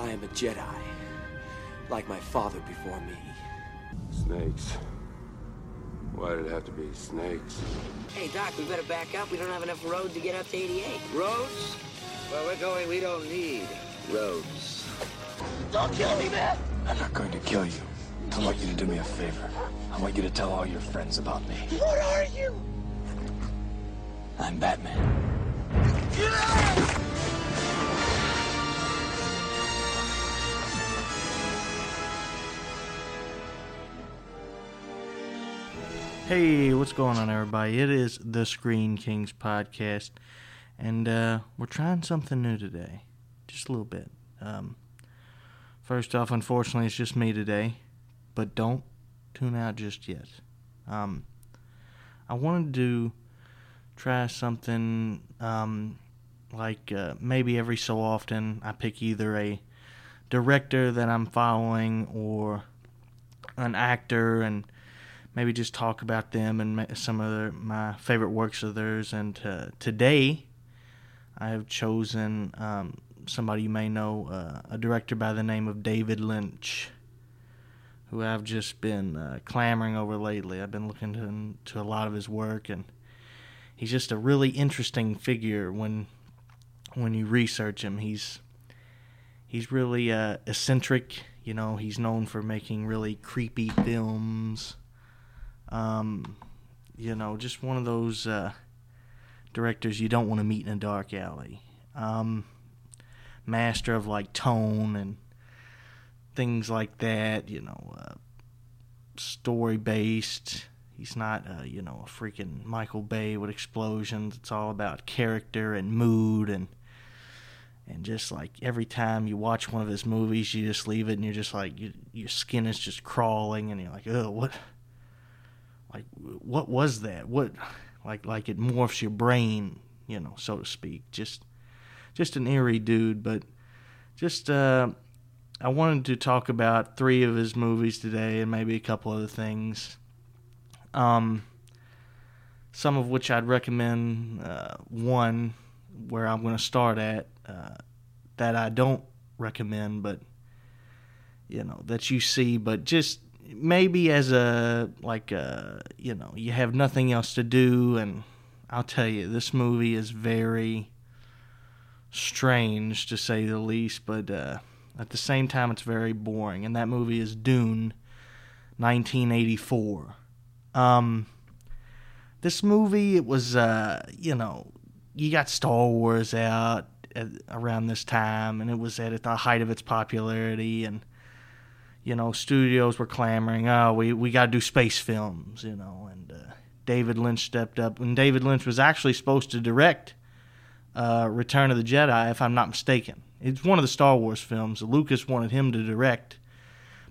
I am a Jedi, like my father before me. Snakes. Why did it have to be snakes? Hey, Doc, we better back up. We don't have enough road to get up to 88. Roads? Where we're going, we don't need roads. Don't kill me, man! I'm not going to kill you. I want you to do me a favor. I want you to tell all your friends about me. What are you? I'm Batman. Hey, what's going on, everybody? It is the Screen Kings podcast, and uh, we're trying something new today, just a little bit. Um, first off, unfortunately, it's just me today, but don't tune out just yet. Um, I wanted to try something um, like uh, maybe every so often I pick either a director that I'm following or an actor and maybe just talk about them and some of their, my favorite works of theirs. And uh, today, I have chosen um, somebody you may know, uh, a director by the name of David Lynch, who I've just been uh, clamoring over lately. I've been looking to, to a lot of his work, and he's just a really interesting figure when when you research him. He's he's really uh, eccentric. You know, he's known for making really creepy films. Um, you know, just one of those uh, directors you don't want to meet in a dark alley. Um, master of like tone and things like that. You know, uh, story based. He's not, uh, you know, a freaking Michael Bay with explosions. It's all about character and mood and and just like every time you watch one of his movies, you just leave it and you're just like you, your skin is just crawling and you're like, oh, what, like what was that? What, like like it morphs your brain, you know, so to speak. Just just an eerie dude, but just uh, I wanted to talk about three of his movies today and maybe a couple other things. Um, some of which I'd recommend. Uh, one where I'm going to start at uh, that I don't recommend, but you know that you see, but just maybe as a like a you know you have nothing else to do, and I'll tell you this movie is very strange to say the least, but uh, at the same time it's very boring, and that movie is Dune, 1984. Um, this movie it was uh, you know you got Star Wars out at, around this time, and it was at the height of its popularity, and you know, studios were clamoring, "Oh, we we got to do space films," you know, and uh, David Lynch stepped up, and David Lynch was actually supposed to direct uh, Return of the Jedi, if I'm not mistaken. It's one of the Star Wars films. Lucas wanted him to direct,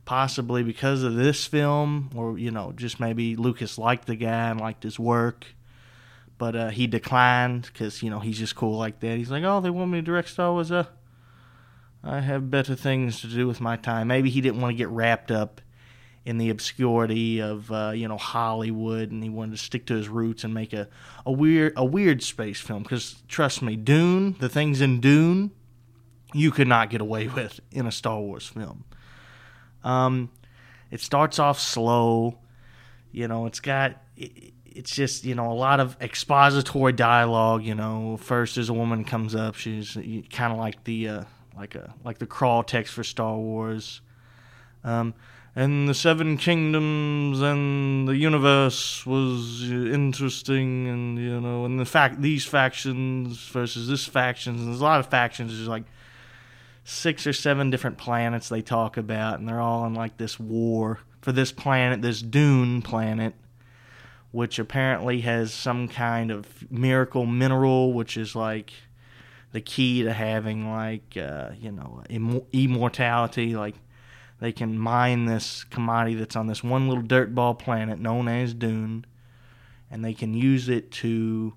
possibly because of this film, or you know, just maybe Lucas liked the guy and liked his work but uh, he declined because you know he's just cool like that. He's like, oh, they want me to direct Star Wars. Uh, I have better things to do with my time. Maybe he didn't want to get wrapped up in the obscurity of uh, you know Hollywood, and he wanted to stick to his roots and make a, a weird a weird space film. Because trust me, Dune, the things in Dune, you could not get away with in a Star Wars film. Um, it starts off slow. You know, it's got. It, it's just you know a lot of expository dialogue. You know, first as a woman comes up, she's kind of like the uh, like a like the crawl text for Star Wars. Um, and the Seven Kingdoms and the universe was interesting, and you know, and the fact these factions versus this factions, there's a lot of factions. There's like six or seven different planets they talk about, and they're all in like this war for this planet, this Dune planet which apparently has some kind of miracle mineral, which is like the key to having like uh, you know Im- immortality. Like they can mine this commodity that's on this one little dirtball planet known as Dune, and they can use it to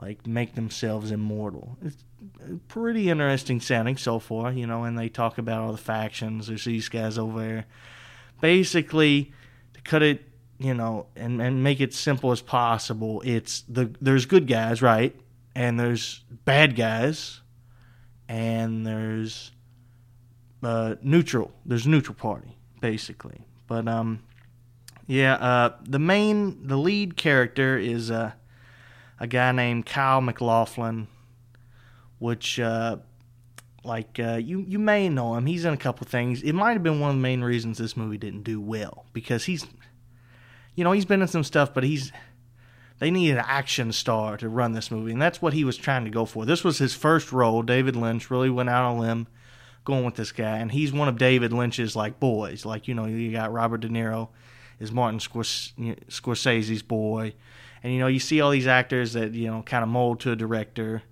like make themselves immortal. It's pretty interesting sounding so far, you know. And they talk about all the factions. There's these guys over there. Basically, to cut it you know, and, and make it simple as possible, it's the there's good guys, right? And there's bad guys, and there's uh, neutral. There's neutral party basically, but um, yeah. Uh, the main, the lead character is uh, a guy named Kyle MacLachlan, which uh, like uh, you you may know him. He's in a couple things. It might have been one of the main reasons this movie didn't do well because he's, you know, he's been in some stuff, but he's they needed an action star to run this movie, and that's what he was trying to go for. This was his first role. David Lynch really went out on a limb going with this guy, and he's one of David Lynch's like boys. Like you know, you got Robert De Niro is Martin Scorsese's boy, and you know you see all these actors that you know kind of mold to a director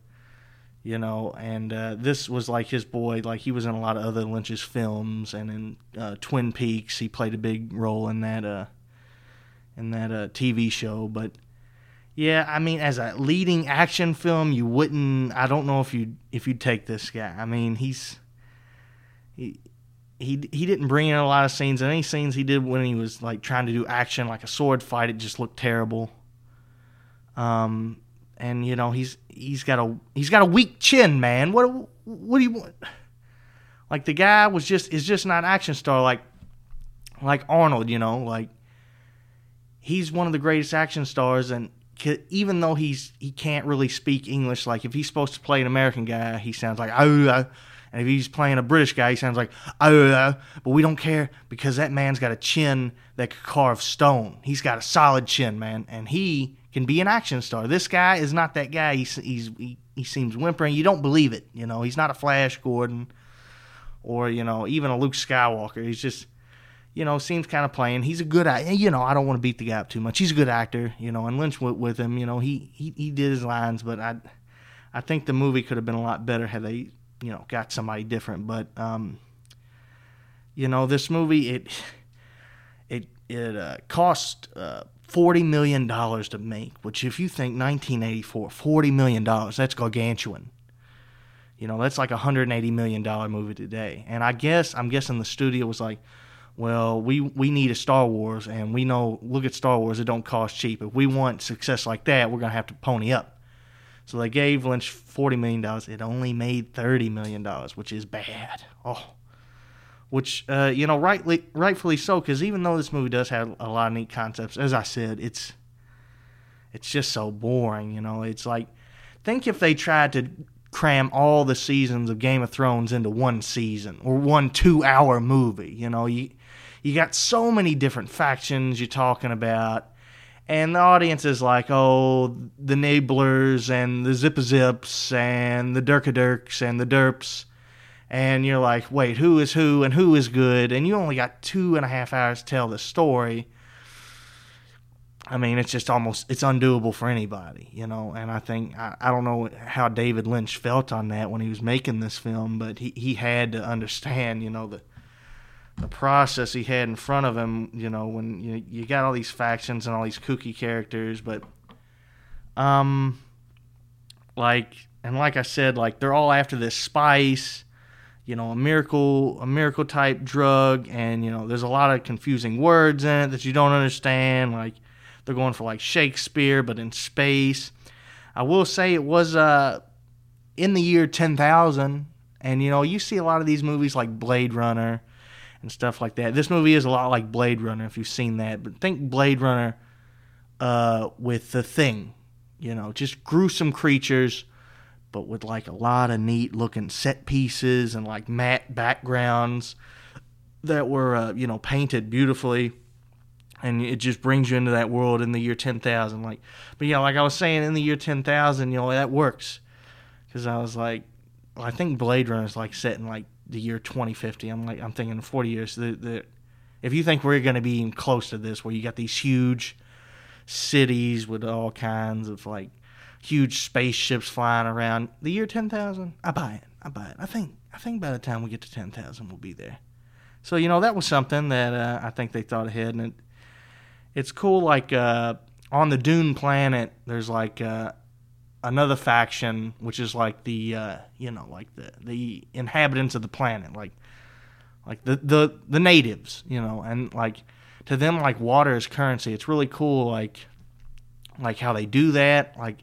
you know and uh, this was like his boy like he was in a lot of other lynch's films and in uh, twin peaks he played a big role in that uh in that uh, tv show but yeah i mean as a leading action film you wouldn't i don't know if you if you'd take this guy i mean he's he he he didn't bring in a lot of scenes and any scenes he did when he was like trying to do action like a sword fight it just looked terrible um and you know he's he's got a he's got a weak chin, man. What what do you want? Like the guy was just is just not an action star like like Arnold, you know, like he's one of the greatest action stars and even though he's he can't really speak English, like if he's supposed to play an American guy, he sounds like oh, and if he's playing a British guy, he sounds like oh, but we don't care because that man's got a chin that could carve stone. He's got a solid chin, man, and he can be an action star. This guy is not that guy. He's, he's he, he seems whimpering. You don't believe it. You know, he's not a Flash Gordon or you know even a Luke Skywalker. He's just you know seems kind of plain. He's a good. You know, I don't want to beat the guy up too much. He's a good actor. You know, and Lynch went with him. You know, he he he did his lines, but I I think the movie could have been a lot better had they you know got somebody different. But um, you know, this movie it it it uh, cost. Uh, $40 million to make, which, if you think 1984, $40 million, that's gargantuan. You know, that's like a $180 million movie today. And I guess, I'm guessing the studio was like, well, we, we need a Star Wars, and we know, look at Star Wars, it don't cost cheap. If we want success like that, we're going to have to pony up. So they gave Lynch $40 million. It only made $30 million, which is bad. Oh, which uh, you know rightly rightfully so because even though this movie does have a lot of neat concepts as i said it's it's just so boring you know it's like think if they tried to cram all the seasons of game of thrones into one season or one two hour movie you know you you got so many different factions you're talking about and the audience is like, oh, the Nablers and the Zippa Zips and the Durkadurks and the Derps and you're like, wait, who is who and who is good, and you only got two and a half hours to tell the story. I mean, it's just almost it's undoable for anybody, you know. And I think I, I don't know how David Lynch felt on that when he was making this film, but he, he had to understand, you know, the the process he had in front of him. You know, when you you got all these factions and all these kooky characters, but um, like and like I said, like they're all after this spice you know, a miracle, a miracle type drug, and you know, there's a lot of confusing words in it that you don't understand. Like they're going for like Shakespeare, but in space. I will say it was uh in the year 10,000, and you know, you see a lot of these movies like Blade Runner and stuff like that. This movie is a lot like Blade Runner if you've seen that, but think Blade Runner uh with the thing, you know, just gruesome creatures but with like a lot of neat looking set pieces and like matte backgrounds that were uh, you know painted beautifully and it just brings you into that world in the year 10,000 like but yeah like I was saying in the year 10,000 you know that works cuz I was like well, I think Blade Runner is like set in like the year 2050 I'm like I'm thinking 40 years the, the if you think we're going to be close to this where you got these huge cities with all kinds of like huge spaceships flying around. The year 10,000, I buy it. I buy it. I think I think by the time we get to 10,000 we'll be there. So, you know, that was something that uh, I think they thought ahead and it, it's cool like uh, on the Dune planet there's like uh, another faction which is like the uh, you know, like the the inhabitants of the planet, like like the the the natives, you know, and like to them like water is currency. It's really cool like like how they do that. Like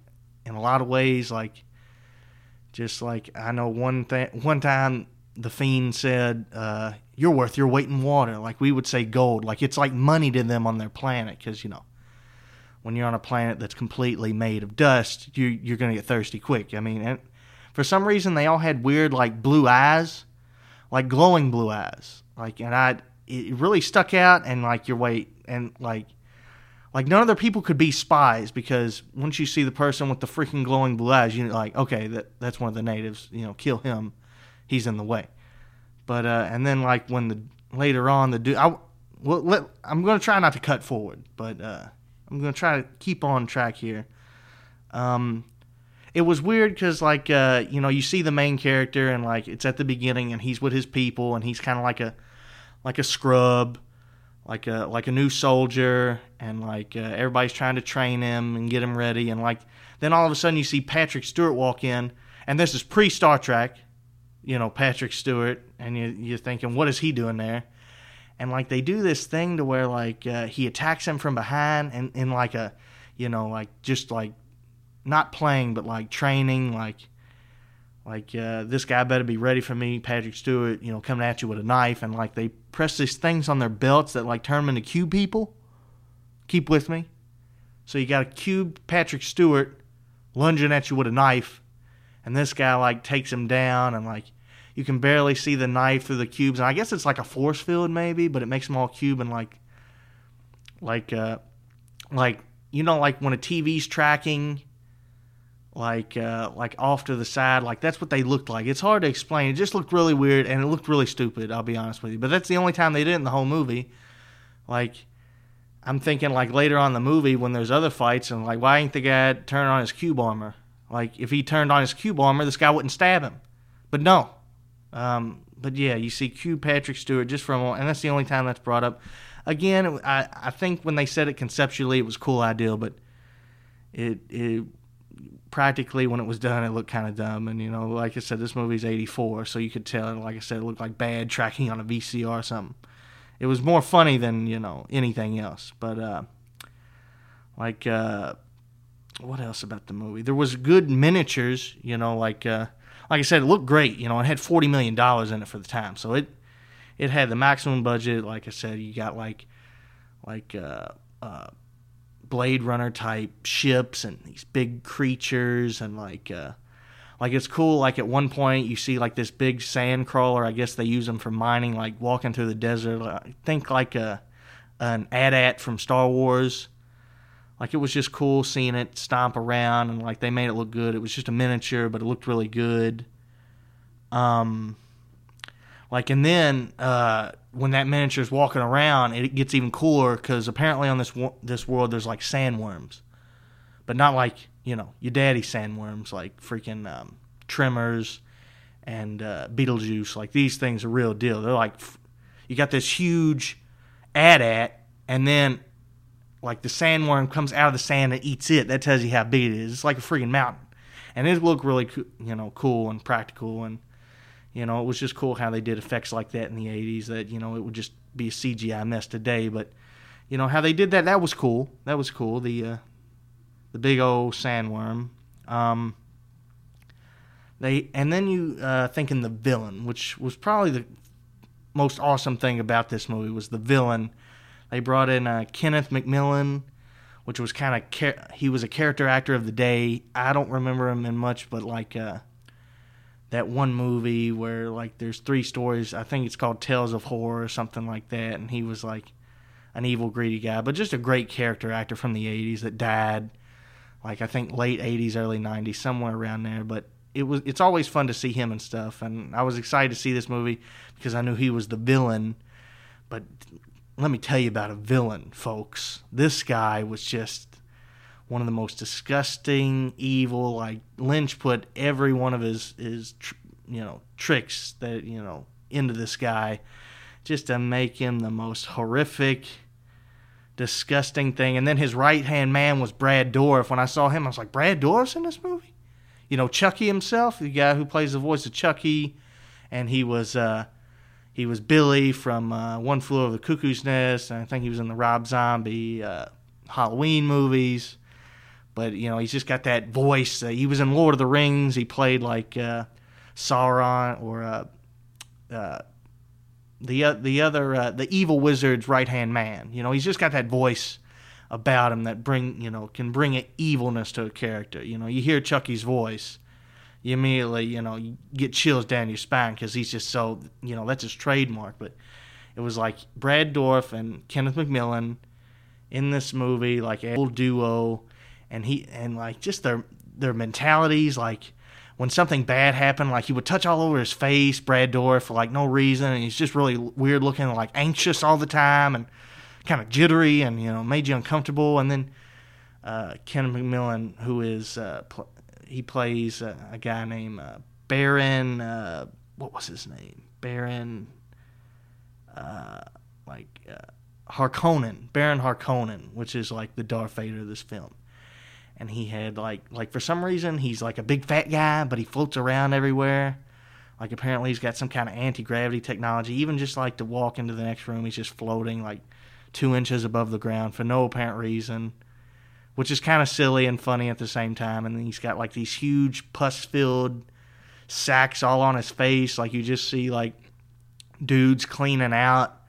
in a lot of ways. Like, just like I know one thing, one time the fiend said, uh, "You're worth your weight in water." Like we would say gold. Like it's like money to them on their planet because you know when you're on a planet that's completely made of dust, you you're gonna get thirsty quick. I mean, and for some reason they all had weird like blue eyes, like glowing blue eyes. Like and I it really stuck out and like your weight and like like none of their people could be spies because once you see the person with the freaking glowing blue eyes, you're like, okay, that that's one of the natives. You know, kill him. He's in the way. But uh, and then like when the later on the dude, I well, let, I'm gonna try not to cut forward, but uh, I'm gonna try to keep on track here. Um, it was weird because like uh, you know you see the main character and like it's at the beginning and he's with his people and he's kind of like a like a scrub like a like a new soldier and like uh, everybody's trying to train him and get him ready and like then all of a sudden you see Patrick Stewart walk in and this is pre Star Trek you know Patrick Stewart and you, you're thinking what is he doing there and like they do this thing to where like uh, he attacks him from behind and in like a you know like just like not playing but like training like like uh, this guy better be ready for me patrick stewart you know coming at you with a knife. And like they press these things on their belts that like turn them into cube people. Keep with me. So you got a cube patrick stewart lunging at you with a knife. And this guy like takes him down and like you can barely see the knife through the cubes and i guess it's like a force field maybe but it makes them all cube and like like uh like you know like when a tv's tracking like uh, like off to the side. Like that's what they looked like. It's hard to explain. It just looked really weird and it looked really stupid. I'll be honest with you. But that's the only time they did it in the whole movie. Like I'm thinking like later on the movie when there's other fights and like why ain't the guy turn on his cube armor? Like if he turned on his cube armor, this guy wouldn't stab him. But no. Um, but yeah, you see Cube Patrick Stewart just for a moment, and that's the only time that's brought up. Again, I, I think when they said it conceptually, it was cool idea, but it it practically when it was done, it looked kind of dumb. And you know, like I said, this movie's '84, so you could tell. Like I said, it looked like bad tracking on a VCR or something. It was more funny than you know anything else. But uh, like, uh, what else about the movie? There was good miniatures. You know, like uh, like I said, it looked great. You know, it had forty million dollars in it for the time, so it it had the maximum budget. Like I said, you got like like uh, uh, Blade Runner type ships and these big creatures and like uh, like it's cool. Like at one point you see like this big sand crawler. I guess they use them for mining, like walking through the desert. I think like a an AT-AT from Star Wars. Like it was just cool seeing it stomp around and like they made it look good. It was just a miniature, but it looked really good. Um, like and then uh, when that miniature's walking around, it gets even cooler because apparently on this this world there's like sandworms, but not like you know your daddy sandworms like freaking um, Tremors and uh, Beetlejuice. Like these things are real deal. They're like you got this huge AT-AT, and then like the sandworm comes out of the sand and eats it. That tells you how big it is. It's like a freaking mountain, and it looked really you know cool and practical and you know, it was just cool how they did effects like that in the 80s that, you know, it would just be a CGI mess today. But, you know, how they did that, that was cool. That was cool. The, uh, the big old sandworm. Um, they, and then you uh, thinking the villain, which was probably the most awesome thing about this movie was the villain. They brought in uh, Kenneth McMillan, which was kind of char- he was a character actor of the day. I don't remember him in much, but like uh, that one movie where like there's three stories. I think it's called Tales of Horror or something like that, and he was like an evil, greedy guy, but just a great character actor from the '80s that died, like I think late '80s, early '90s, somewhere around there. But it was it's always fun to see him and stuff, and I was excited to see this movie because I knew he was the villain. But let me tell you about a villain, folks. This guy was just one of the most disgusting, evil. Like Lynch put every one of his his tr- you know tricks that you know into this guy, just to make him the most horrific, disgusting thing. And then his right hand man was Brad Dourif. When I saw him, I was like, Brad Dourif's in this movie. You know, Chucky himself, the guy who plays the voice of Chucky, and he was. Uh, he was Billy from uh, One Flew Over the Cuckoo's Nest, and I think he was in the Rob Zombie uh, Halloween movies but you know he's just got that voice. Uh, he was in Lord of the Rings. He played like uh, Sauron or uh, uh, the the other the evil wizard's right hand man. You know, he's just got that voice about him that bring you know can bring a evilness to a character. You know, you hear Chucky's voice, you immediately you know you get chills down your spine because he's just so you know that's his trademark. But it was like Brad Dourif and Kenneth McMillan in this movie, like a old duo, and he and like just their their mentalities, like when something bad happened, like he would touch all over his face, Brad Dourif, for like no reason, and he's just really weird looking, like anxious all the time, and kind of jittery, and you know made you uncomfortable. And then uh, Ken McMillan, who is uh, pl- he plays uh, a guy named uh, Baron, uh, what was his name? Baron, uh, like Harkonnen, Baron Harkonnen, which is like the Darth Vader of this film and he had like like for some reason he's like a big fat guy, but he floats around everywhere. Like apparently he's got some kind of anti gravity technology. Even just like to walk into the next room, he's just floating like two inches above the ground for no apparent reason, which is kind of silly and funny at the same time. And he's got like these huge pus filled sacks all on his face, like you just see like dudes cleaning out.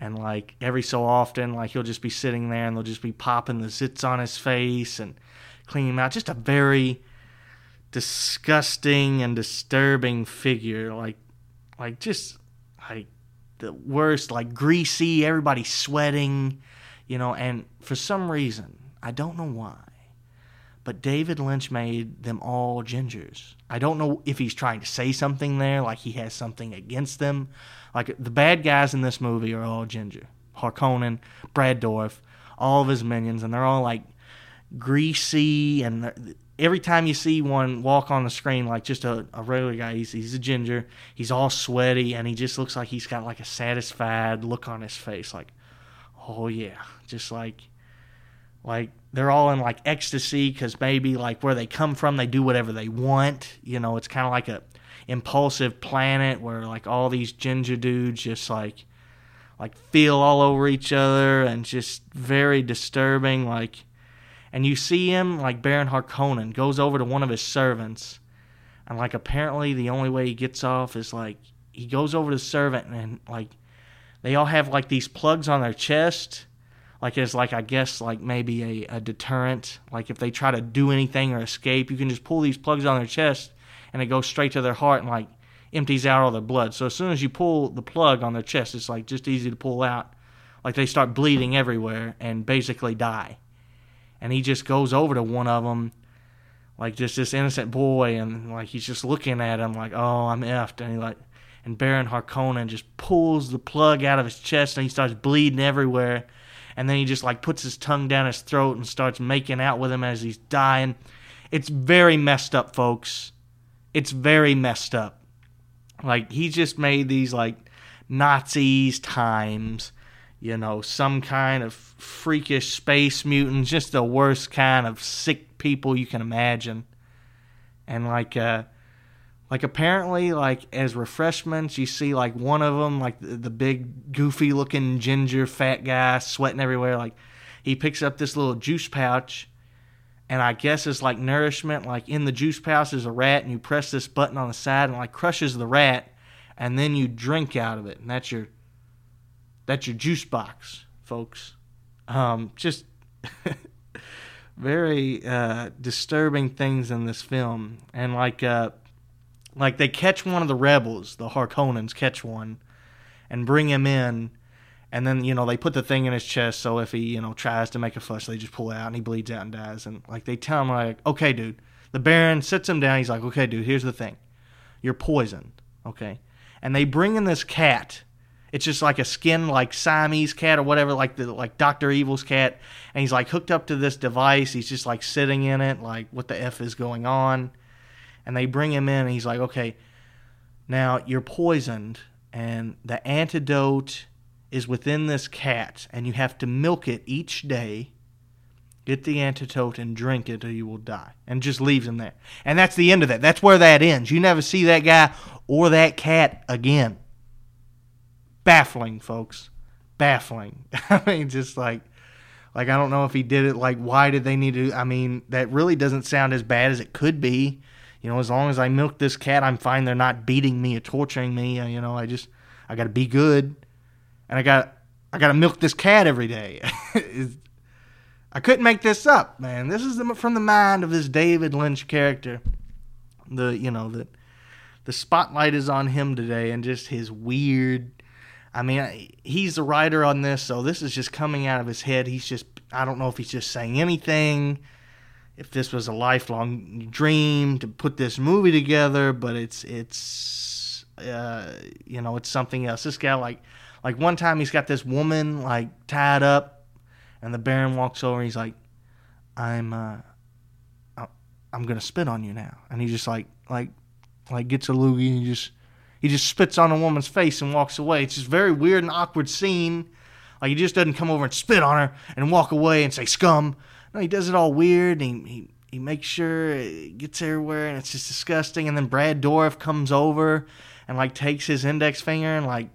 And like every so often, like he'll just be sitting there and they'll just be popping the zits on his face and cleaning him out. Just a very disgusting and disturbing figure. Like, like just like the worst. Like greasy, everybody sweating, you know. And for some reason, I don't know why, but David Lynch made them all gingers. I don't know if he's trying to say something there, like he has something against them. Like the bad guys in this movie are all ginger. Harkonnen, Brad Dourif, all of his minions, and they're all like greasy. And every time you see one walk on the screen, like just a, a regular guy, he's, he's a ginger. He's all sweaty, and he just looks like he's got like a satisfied look on his face, like, oh yeah, just like, like they're all in like ecstasy because maybe like where they come from, they do whatever they want. You know, it's kind of like a impulsive planet where like all these ginger dudes just like like feel all over each other and just very disturbing like and you see him like Baron Harkonnen goes over to one of his servants and like apparently the only way he gets off is like he goes over to the servant and like they all have like these plugs on their chest like as like I guess like maybe a, a deterrent like if they try to do anything or escape you can just pull these plugs on their chest and it goes straight to their heart and like empties out all their blood. So as soon as you pull the plug on their chest, it's like just easy to pull out. Like they start bleeding everywhere and basically die. And he just goes over to one of them, like just this innocent boy, and like he's just looking at him like, "Oh, I'm effed," and he like, and Baron Harkonnen just pulls the plug out of his chest and he starts bleeding everywhere. And then he just like puts his tongue down his throat and starts making out with him as he's dying. It's very messed up, folks it's very messed up. Like he just made these like Nazis times, you know, some kind of freakish space mutants, just the worst kind of sick people you can imagine. And like uh like apparently like as refreshments you see like one of them like the, the big goofy looking ginger fat guy sweating everywhere like he picks up this little juice pouch and I guess it's like nourishment. Like in the juice pouch is a rat, and you press this button on the side, and like crushes the rat, and then you drink out of it, and that's your that's your juice box, folks. Um, just very uh, disturbing things in this film, and like uh, like they catch one of the rebels, the Harkonnens catch one, and bring him in. And then you know they put the thing in his chest so if he you know tries to make a fuss they just pull it out and he bleeds out and dies. And like they tell him like okay dude. The baron sits him down. He's like okay dude here's the thing. You're poisoned. Okay. And they bring in this cat. It's just like a skin like siamese cat or whatever like the like dr evil's cat. And he's like hooked up to this device. He's just like sitting in it like what the f is going on and they bring him in and he's like okay now you're poisoned and the antidote is within this cat, and you have to milk it each day, get the antidote, and drink it, or you will die. And just leaves him there. And that's the end of that. That's where that ends. You never see that guy or that cat again. Baffling, folks. Baffling. I mean, just like. Like I don't know if he did it. Like why did they need to? I mean, that really doesn't sound as bad as it could be. You know, as long as I milk this cat, I'm fine. They're not beating me or torturing me. Uh, you know, I just I got to be good, and I got I got to milk this cat every day. I couldn't make this up, man. This is the, from the mind of this David Lynch character. The you know the the spotlight is on him today, and just his weird. I mean, he's the writer on this, so this is just coming out of his head. He's just I don't know if he's just saying anything if this was a lifelong dream to put this movie together, but it's it's uh, you know it's something else. This guy like like one time he's got this woman like tied up, and the Baron walks over. and He's like, "I'm uh, I'm gonna spit on you now," and he just like like like gets a loogie and he just he just spits on a woman's face and walks away. It's just very weird and awkward scene. Like he just doesn't come over and spit on her and walk away and say scum. No, he does it all weird. He, he he makes sure it gets everywhere, and it's just disgusting. And then Brad Dourif comes over and like takes his index finger and like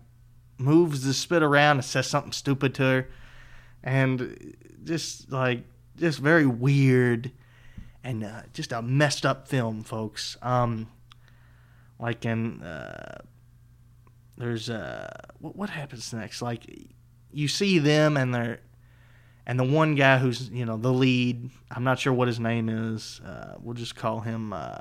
moves the spit around and says something stupid to her, and just like just very weird and uh, just a messed up film, folks. Um, like in uh, there's uh, what, what happens next? Like you see them and they're and the one guy who's you know the lead i'm not sure what his name is uh, we'll just call him uh,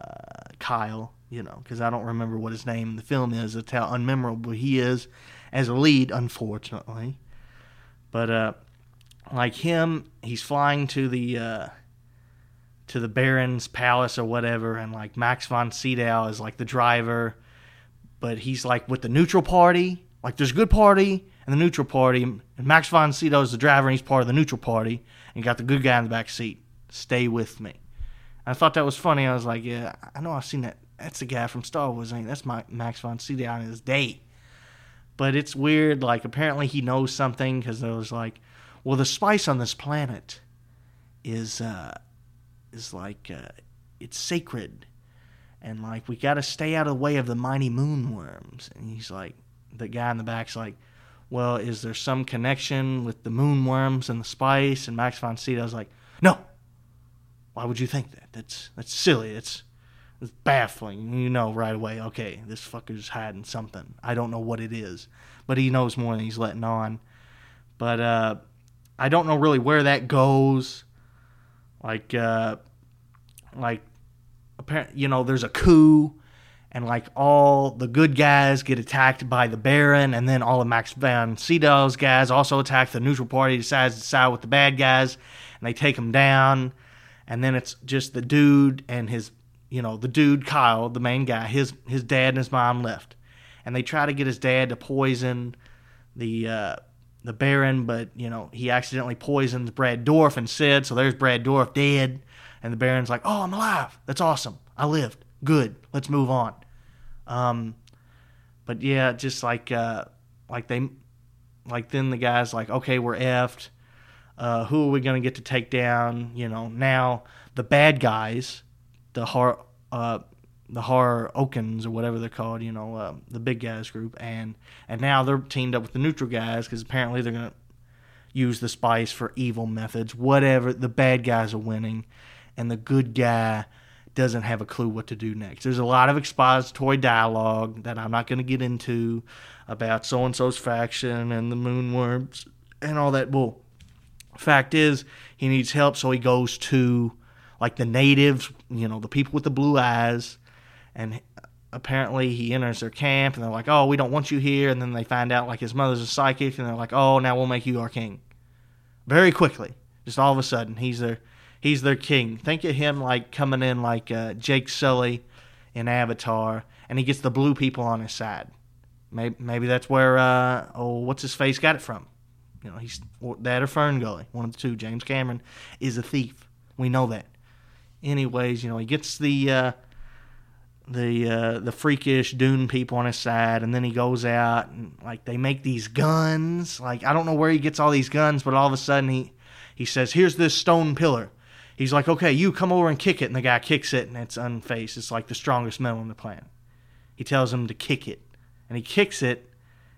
kyle you know because i don't remember what his name in the film is that's how unmemorable he is as a lead unfortunately but uh, like him he's flying to the uh, to the baron's palace or whatever and like max von sydow is like the driver but he's like with the neutral party like there's a good party and the neutral party. And Max von Sydow is the driver, and he's part of the neutral party. And got the good guy in the back seat. Stay with me. I thought that was funny. I was like, yeah, I know I've seen that. That's the guy from Star Wars. Ain't that's my Max von Sydow in his day. But it's weird. Like apparently he knows something because it was like, well, the spice on this planet is uh, is like uh, it's sacred, and like we got to stay out of the way of the mighty moonworms. And he's like, the guy in the back's like, well, is there some connection with the moonworms and the spice? And Max von Sydow's like, no. Why would you think that? That's that's silly. It's it's baffling. You know right away. Okay, this fucker's hiding something. I don't know what it is, but he knows more than he's letting on. But uh, I don't know really where that goes. Like, uh, like, apparently, you know, there's a coup and like all the good guys get attacked by the Baron, and then all of Max von Sydow's guys also attack the neutral party, decides to side with the bad guys, and they take them down. And then it's just the dude and his, you know, the dude Kyle, the main guy, his his dad and his mom left, and they try to get his dad to poison the uh, the Baron, but you know he accidentally poisons Brad Dourif and Sid, so there's Brad Dourif dead, and the Baron's like, "Oh, I'm alive. That's awesome. I lived. Good. Let's move on." Um, but yeah, just like uh, like they like then the guys like okay we're effed. Uh, who are we gonna get to take down? You know now the bad guys, the har uh, the Har Okens or whatever they're called. You know uh, the big guys group and and now they're teamed up with the neutral guys because apparently they're gonna use the spice for evil methods. Whatever the bad guys are winning, and the good guy doesn't have a clue what to do next. There's a lot of expository dialogue that I'm not going to get into about so and so's faction and the moonworms and all that. Well, fact is, he needs help, so he goes to like the natives, you know, the people with the blue eyes, and apparently he enters their camp, and they're like, "Oh, we don't want you here," and then they find out like his mother's a psychic, and they're like, "Oh, now we'll make you our king." Very quickly, just all of a sudden, he's their he's their king. Think of him like coming in like uh, Jake Sully in Avatar, and he gets the blue people on his side. Maybe, maybe that's where uh, oh what's his face got it from. You know, he's that or Fern Gully, one of the two. James Cameron is a thief. We know that. Anyways, you know he gets the uh, the uh, the freakish Dune people on his side, and then he goes out and like they make these guns. Like I don't know where he gets all these guns, but all of a sudden he he says, "Here's this stone pillar." He's like, okay, you come over and kick it. And the guy kicks it and it's unfazed. It's like the strongest metal on the planet. He tells him to kick it. And he kicks it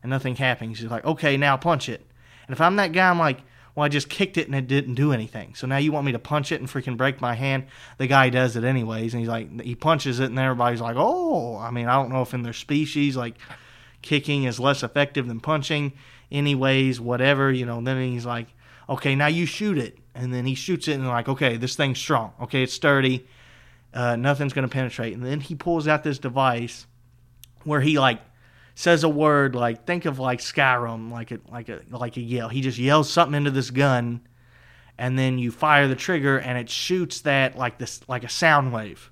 and nothing happens. He's like, okay, now punch it. And if I'm that guy, I'm like, Well, I just kicked it and it didn't do anything. So now you want me to punch it and freaking break my hand? The guy does it anyways, and he's like, he punches it, and everybody's like, oh. I mean, I don't know if in their species, like, kicking is less effective than punching. Anyways, whatever, you know. Then he's like, okay, now you shoot it, and then he shoots it, and like, okay, this thing's strong. Okay, it's sturdy. Uh, nothing's gonna penetrate. And then he pulls out this device where he like says a word like think of like Skyrim, like a like a like a yell. He just yells something into this gun, and then you fire the trigger, and it shoots that like this like a sound wave.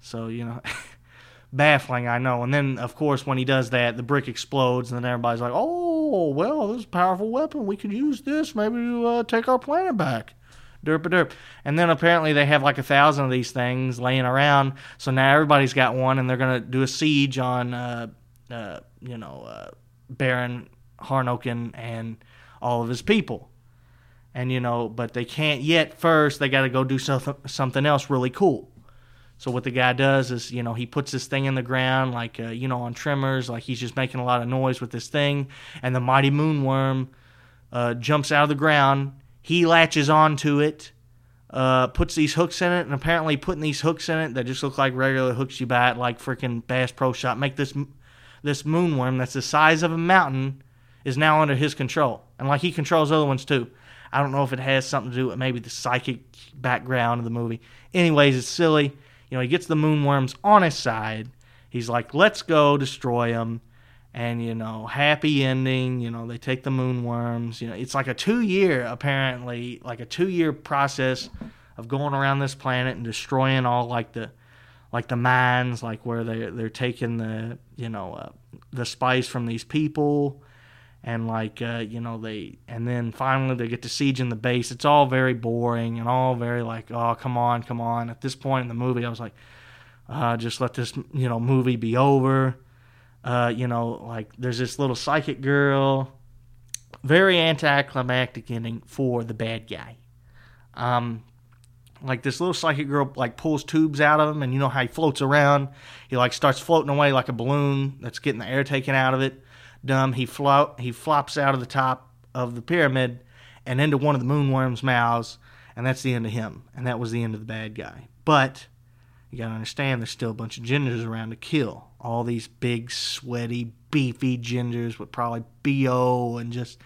So you know, baffling, I know. And then of course when he does that, the brick explodes, and then everybody's like, "Oh, well, this is a powerful weapon. We could use this. Maybe to uh, take our planet back." derp a derp. And then apparently they have like a thousand of these things laying around. So now everybody's got one, and they're gonna do a siege on, uh, uh, you know, uh, Baron Harnoken and all of his people. And you know, but they can't yet. First, they got to go do something else really cool. So what the guy does is, you know, he puts this thing in the ground, like uh, you know, on Tremors, like he's just making a lot of noise with this thing, and the mighty moonworm uh, jumps out of the ground he latches onto it, uh, puts these hooks in it, and apparently putting these hooks in it that just look like regular hooks you buy at like freaking Bass Pro Shop make this this moonworm that's the size of a mountain is now under his control, and like he controls other ones too. I don't know if it has something to do with maybe the psychic background of the movie. Anyways, it's silly. You know, he gets the moonworms on his side. He's like, "Let's go destroy them." and you know happy ending you know they take the moonworms you know it's like a two year apparently like a two year process of going around this planet and destroying all like the like the mines like where they they're taking the you know uh, the spice from these people and like uh, you know they and then finally they get to siege in the base it's all very boring and all very like oh come on come on at this point in the movie i was like uh, just let this you know movie be over uh, you know, like there's this little psychic girl. Very anticlimactic ending for the bad guy. Um, like this little psychic girl like pulls tubes out of him, and you know how he floats around. He like starts floating away like a balloon that's getting the air taken out of it. Dumb. He float. He flops out of the top of the pyramid and into one of the moonworm's mouths, and that's the end of him. And that was the end of the bad guy. But you gotta understand, there's still a bunch of gingers around to kill all these big, sweaty, beefy gingers with probably BO and just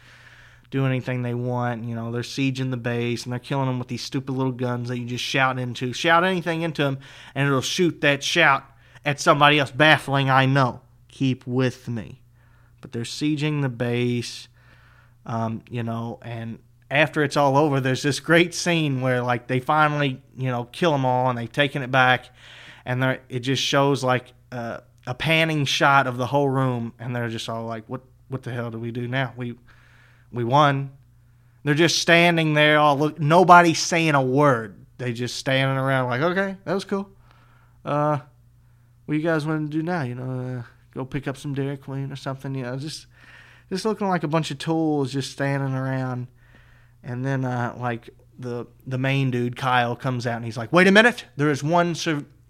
do anything they want. You know, they're sieging the base and they're killing them with these stupid little guns that you just shout into. Shout anything into them and it'll shoot that shout at somebody else. Baffling, I know. Keep with me. But they're sieging the base, um, you know, and after it's all over, there's this great scene where like they finally, you know, kill them all and they've taken it back, and it just shows like uh, a panning shot of the whole room, and they're just all like, "What? What the hell do we do now? We we won." They're just standing there, all look. Nobody's saying a word. They just standing around like, "Okay, that was cool." Uh, what you guys want to do now? You know, uh, go pick up some Dairy Queen or something. You know, just just looking like a bunch of tools just standing around. And then uh, like the the main dude Kyle comes out and he's like, "Wait a minute, there is one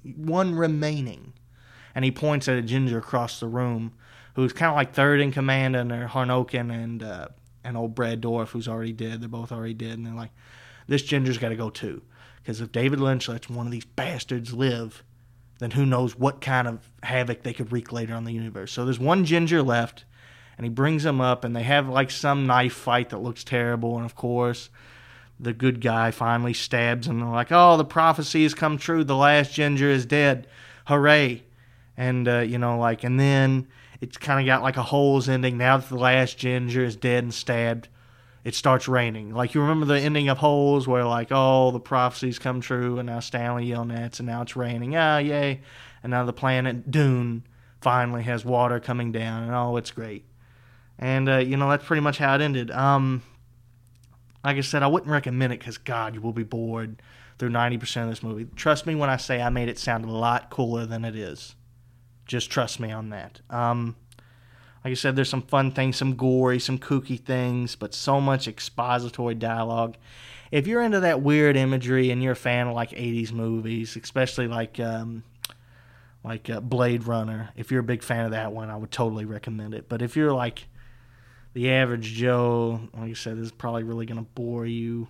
one remaining." and he points at a ginger across the room who's kind of like third in command under Harnoken and uh, and old Brad Dorf, who's already dead. They're both already dead, and they're like, this ginger's got to go too, because if David Lynch lets one of these bastards live, then who knows what kind of havoc they could wreak later on the universe. So there's one ginger left, and he brings him up, and they have like some knife fight that looks terrible, and of course. The good guy finally stabs him. They're like, "Oh, the prophecy has come true. The last ginger is dead. Hooray!" and uh, you know like and then it's kind of got like a holes ending now that the last ginger is dead and stabbed it starts raining. Like you remember the ending of holes where like oh the prophecies come true and now stanley yelnats and now it's raining. Ah yay. And now the planet dune finally has water coming down and oh it's great. And uh, you know that's pretty much how it ended. Um like i said i wouldn't recommend it because god you will be bored through 90% of this movie. Trust me when i say i made it sound a lot cooler than it is. Just trust me on that. Um, like I said, there's some fun things, some gory, some kooky things, but so much expository dialogue. If you're into that weird imagery and you're a fan of like 80s movies, especially like um, like uh, Blade Runner, if you're a big fan of that one, I would totally recommend it. But if you're like the average Joe, like I said, this is probably really going to bore you.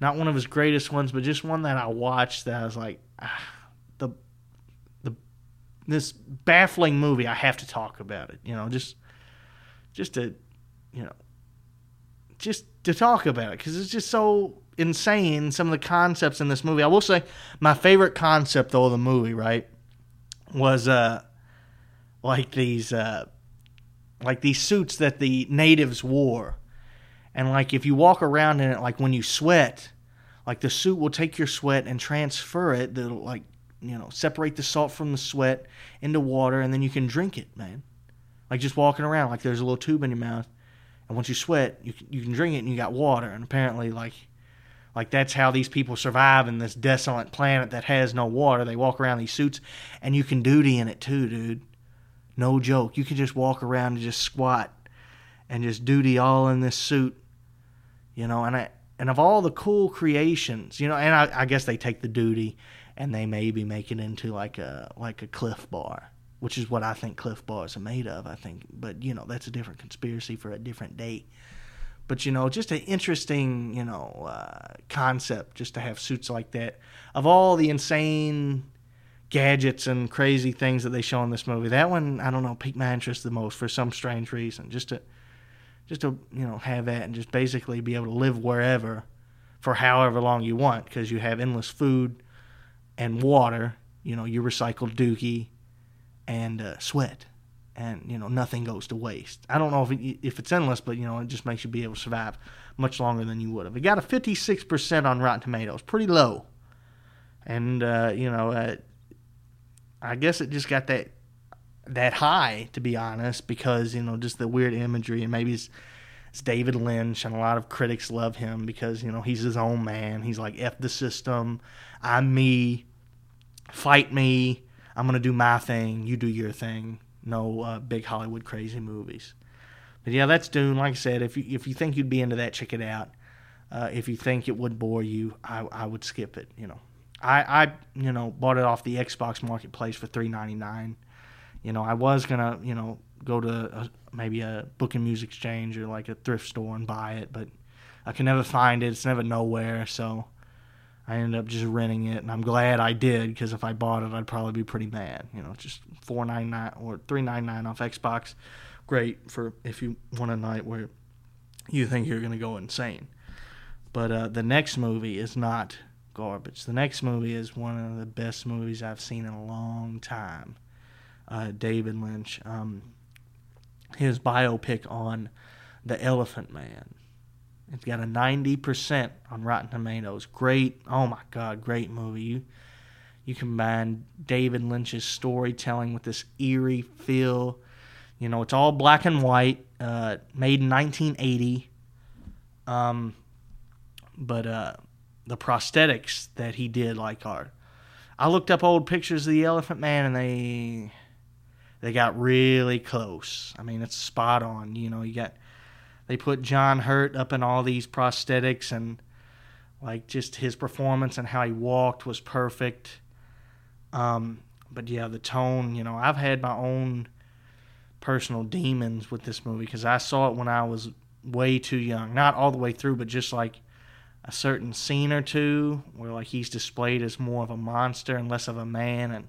Not one of his greatest ones, but just one that I watched that I was like, ah, this baffling movie. I have to talk about it. You know, just just to you know just to talk about it because it's just so insane. Some of the concepts in this movie. I will say my favorite concept though of the movie, right, was uh like these uh like these suits that the natives wore. And like if you walk around in it, like when you sweat, like the suit will take your sweat and transfer it. That'll like you know separate the salt from the sweat into water, and then you can drink it, man. Like just walking around, like there's a little tube in your mouth, and once you sweat, you can, you can drink it, and you got water. And apparently, like like that's how these people survive in this desolate planet that has no water. They walk around these suits, and you can duty in it too, dude. No joke. You can just walk around and just squat and just duty all in this suit. You know, and I and of all the cool creations, you know, and I, I guess they take the duty and they maybe make it into like a like a Clif Bar, which is what I think Clif Bars are made of. I think, but you know, that's a different conspiracy for a different day. But you know, just an interesting you know uh, concept, just to have suits like that. Of all the insane gadgets and crazy things that they show in this movie. That one, I don't know, piqued my interest the most for some strange reason. Just to, just to you know, have that and just basically be able to live wherever, for however long you want, because you have endless food, and water. You know, your recycled dookie, and uh, sweat, and you know nothing goes to waste. I don't know if it, if it's endless, but you know it just makes you be able to survive much longer than you would have. It got a 56% on Rotten Tomatoes, pretty low, and uh, you know. Uh, I guess it just got that that high to be honest because you know just the weird imagery and maybe it's, it's David Lynch and a lot of critics love him because you know he's his own man. He's like f the system, I'm me, fight me. I'm gonna do my thing, you do your thing. No uh, big Hollywood crazy movies. But yeah, that's Dune. Like I said, if you if you think you'd be into that, check it out. Uh, if you think it would bore you, I I would skip it. You know. I, I you know bought it off the Xbox Marketplace for three ninety nine. You know, I was gonna you know go to a, maybe a book and music exchange or like a thrift store and buy it, but I can never find it. It's never nowhere, so I ended up just renting it, and I'm glad I did because if I bought it, I'd probably be pretty mad. You know, just four ninety nine or three ninety nine off Xbox, great for if you want a night where you think you're gonna go insane. But uh, the next movie is not garbage. The next movie is one of the best movies I've seen in a long time. Uh, David Lynch, um, his biopic on the Elephant Man. It's got a 90% on Rotten Tomatoes. Great, oh my God, great movie. You, you combine David Lynch's storytelling with this eerie feel. You know, it's all black and white, uh, made in 1980. Um, but uh, the prosthetics that he did like are I looked up old pictures of the Elephant Man and they they got really close. I mean, it's spot on. You know, you got they put John Hurt up in all these prosthetics and like just his performance and how he walked was perfect. Um, but yeah, the tone. You know, I've had my own personal demons with this movie because I saw it when I was way too young. Not all the way through, but just like a certain scene or two where like he's displayed as more of a monster and less of a man and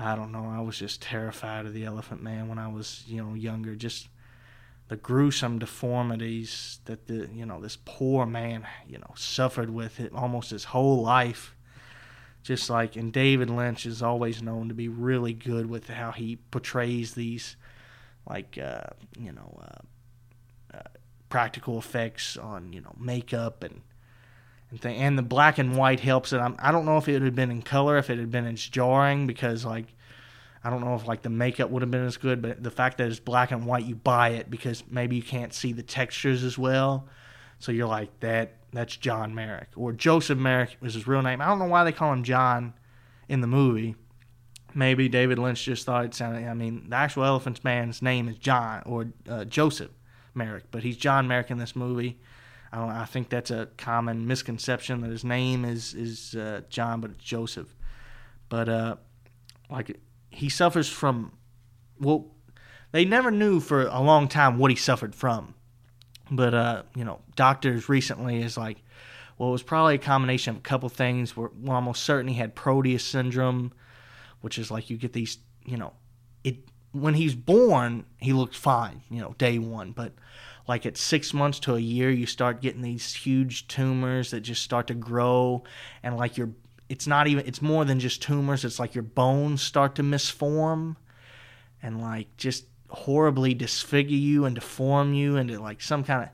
I don't know, I was just terrified of the elephant man when I was, you know, younger. Just the gruesome deformities that the you know, this poor man, you know, suffered with it almost his whole life. Just like and David Lynch is always known to be really good with how he portrays these like uh, you know, uh, uh, practical effects on, you know, makeup and and thing. And the black and white helps it. I'm, I don't know if it had been in color, if it had been as jarring, because like I don't know if like the makeup would have been as good, but the fact that it's black and white, you buy it because maybe you can't see the textures as well. So you're like that. That's John Merrick or Joseph Merrick was his real name. I don't know why they call him John in the movie. Maybe David Lynch just thought it sounded. I mean, the actual Elephant's man's name is John or uh, Joseph Merrick, but he's John Merrick in this movie. I don't. I think that's a common misconception that his name is is uh, John, but it's Joseph. But uh, like he suffers from well, they never knew for a long time what he suffered from. But uh, you know, doctors recently is like, well, it was probably a combination of a couple things. We're, almost certain he had Proteus syndrome, which is like you get these, you know, it when he's born, he looks fine, you know, day one, but like at six months to a year, you start getting these huge tumors that just start to grow, and like your, it's not even, it's more than just tumors. It's like your bones start to misform, and like just horribly disfigure you and deform you into like some kind of,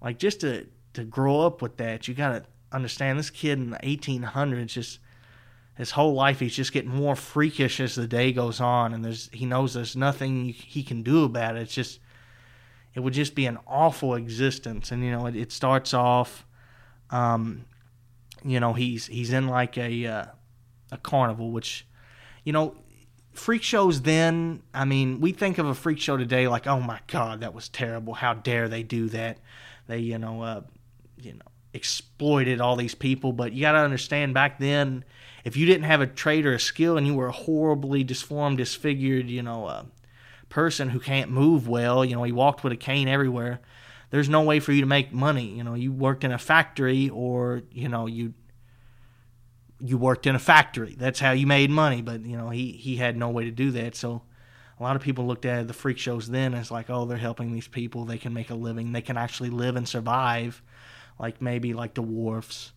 like just to to grow up with that, you gotta understand this kid in the 1800s just his whole life he's just getting more freakish as the day goes on and there's he knows there's nothing he can do about it it's just it would just be an awful existence and you know it, it starts off um you know he's he's in like a uh, a carnival which you know freak shows then i mean we think of a freak show today like oh my god that was terrible. How dare they do that? They you know uh you know exploited all these people. But you got to understand back then if you didn't have a trade or a skill and you were a horribly disformed disfigured you know uh, person who can't move well you know he walked with a cane everywhere there's no way for you to make money. You know you worked in a factory or you know you you worked in a factory. That's how you made money. But you know he he had no way to do that. So a lot of people looked at the freak shows then as like oh they're helping these people. They can make a living. They can actually live and survive like maybe like the dwarfs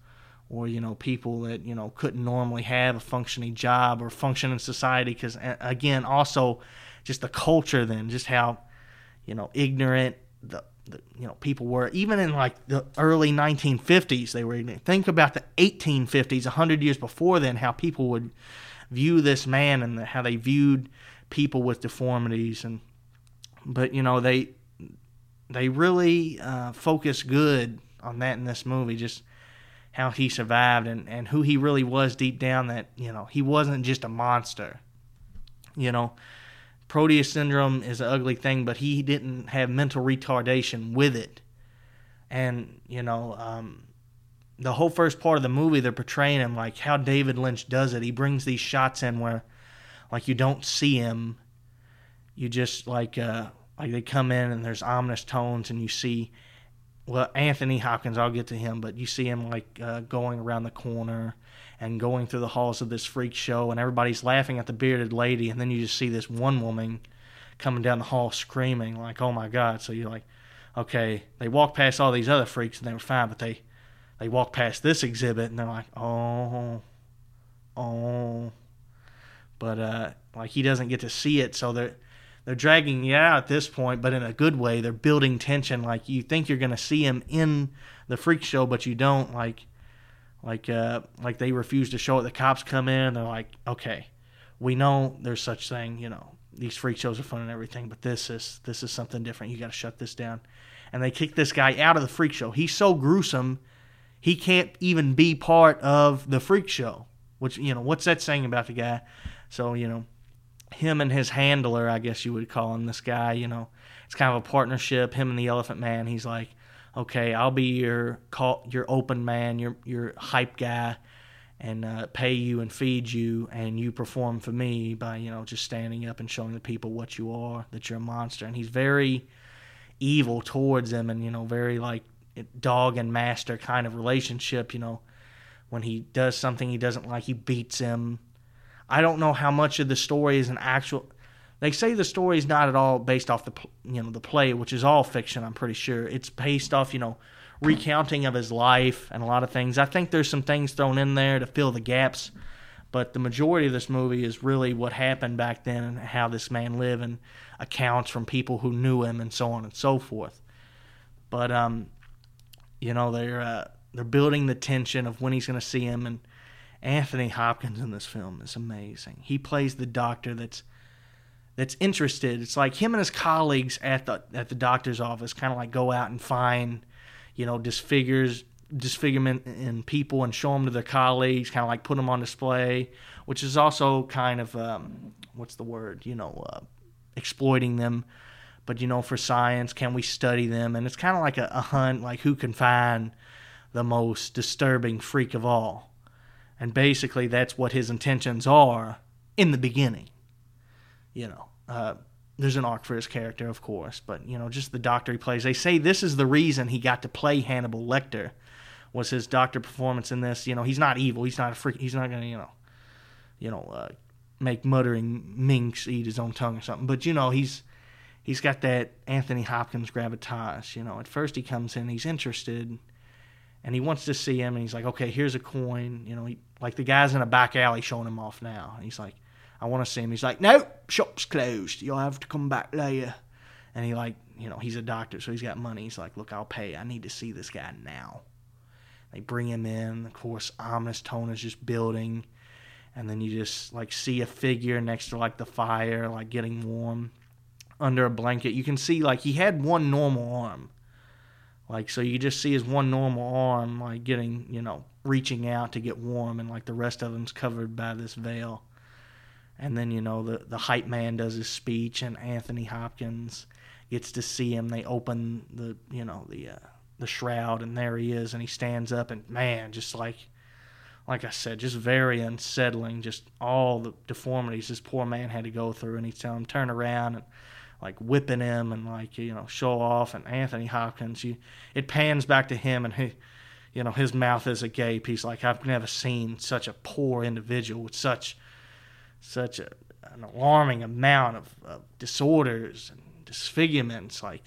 or you know people that you know couldn't normally have a functioning job or function in society. Because again also just the culture then just how you know ignorant the, the, you know people were even in like the early 1950s they were think about the 1850s 100 years before then how people would view this man and the, how they viewed people with deformities and but you know they they really uh, focus good on that in this movie just how he survived and, and who he really was deep down that you know he wasn't just a monster you know proteus syndrome is an ugly thing but he didn't have mental retardation with it. And you know um, the whole first part of the movie they're portraying him like how david lynch does it. He brings these shots in where like you don't see him. You just like uh like they come in and there's ominous tones and you see well, Anthony Hopkins, I'll get to him, but you see him like uh, going around the corner and going through the halls of this freak show, and everybody's laughing at the bearded lady, and then you just see this one woman coming down the hall screaming like, "Oh my God!" So you're like, okay, they walk past all these other freaks and they were fine, but they they walk past this exhibit and they're like, oh, oh, but uh, like he doesn't get to see it, so they're they're dragging you out at this point, but in a good way. They're building tension. Like you think you're to see him in the freak show, but you don't. Like, like, uh, like they refuse to show it. The cops come in. They're like, okay, we know there's such thing. You know, these freak shows are fun and everything, but this is this is something different. You got to shut this down. And they kick this guy out of the freak show. He's so gruesome, he can't even be part of the freak show. Which you know, what's that saying about the guy? So you know him and his handler, I guess you would call him this guy, you know, it's kind of a partnership. Him and the Elephant Man. He's like, okay, I'll be your call, your open man, your your hype guy, and uh, pay you and feed you, and you perform for me by you know just standing up and showing the people what you are, that you're a monster. And he's very evil towards them, and you know very like dog and master kind of relationship. You know, when he does something he doesn't like, he beats him I don't know how much of the story is an actual. They say the story is not at all based off the you know the play, which is all fiction. I'm pretty sure it's based off you know recounting of his life and a lot of things. I think there's some things thrown in there to fill the gaps, but the majority of this movie is really what happened back then and how this man lived and accounts from people who knew him and so on and so forth. But um, you know they're uh, they're building the tension of when he's going to see him and Anthony Hopkins in this film is amazing. He plays the doctor that's that's interested. It's like him and his colleagues at the at the doctor's office kind of like go out and find, you know, disfigures disfigurement in people and show them to their colleagues, kind of like put them on display, which is also kind of um, what's the word, you know, uh, exploiting them. But you know, for science, can we study them? And it's kind of like a, a hunt, like who can find the most disturbing freak of all. And basically, that's what his intentions are in the beginning. You know, uh, there's an arc for his character, of course, but you know, just the doctor he plays. They say this is the reason he got to play Hannibal Lecter was his doctor performance in this. You know, he's not evil. He's not a freak. He's not gonna, you know, you know, uh, make muttering minks eat his own tongue or something. But you know, he's he's got that Anthony Hopkins gravitas. You know, at first he comes in, he's interested, and he wants to see him, and he's like, okay, here's a coin. You know, he, like the guy's in a back alley showing him off now. And he's like, I want to see him. He's like, no, shop's closed. You'll have to come back later. And he like, you know, he's a doctor, so he's got money. He's like, look, I'll pay. I need to see this guy now. They bring him in. Of course, ominous tone is just building. And then you just like see a figure next to like the fire, like getting warm under a blanket. You can see like he had one normal arm. Like so you just see his one normal arm like getting, you know, reaching out to get warm and like the rest of him's covered by this veil. And then, you know, the the hype man does his speech and Anthony Hopkins gets to see him. They open the, you know, the uh, the shroud and there he is and he stands up and man, just like like I said, just very unsettling. Just all the deformities this poor man had to go through, and he's telling him turn around and like whipping him and like you know show off. And Anthony Hopkins, you it pans back to him and he, you know, his mouth is agape. He's like, I've never seen such a poor individual with such such a, an alarming amount of, of disorders and disfigurements. Like,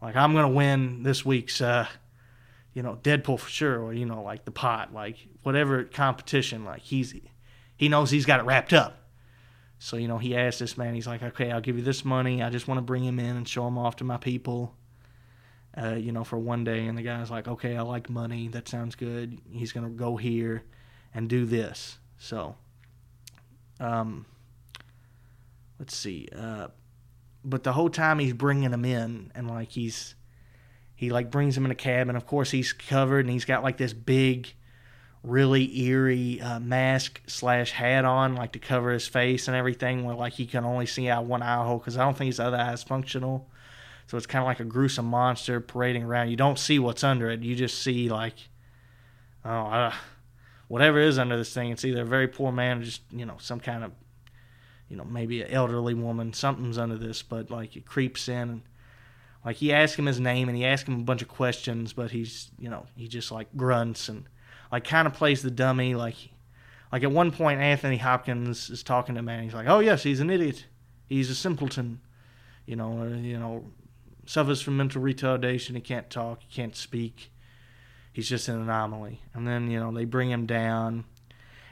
like I'm gonna win this week's. Uh, you know, Deadpool for sure, or you know, like the pot, like whatever competition, like he's he knows he's got it wrapped up. So you know, he asked this man, he's like, okay, I'll give you this money. I just want to bring him in and show him off to my people. Uh, you know, for one day, and the guy's like, okay, I like money. That sounds good. He's gonna go here and do this. So, um, let's see. Uh, but the whole time he's bringing him in, and like he's he like brings him in a cab and of course he's covered and he's got like this big really eerie uh, mask slash hat on like to cover his face and everything where like he can only see out one eye hole because i don't think his other eye is functional. So it's kind of like a gruesome monster parading around. You don't see what's under it. You just see like oh uh, whatever is under this thing it's either a very poor man or just you know some kind of you know maybe an elderly woman something's under this but like it creeps in and like he asks him his name and he asks him a bunch of questions, but he's you know he just like grunts and like kind of plays the dummy. Like like at one point Anthony Hopkins is talking to him and he's like, oh yes, he's an idiot, he's a simpleton, you know, uh, you know, suffers from mental retardation. He can't talk, he can't speak. He's just an anomaly. And then you know they bring him down,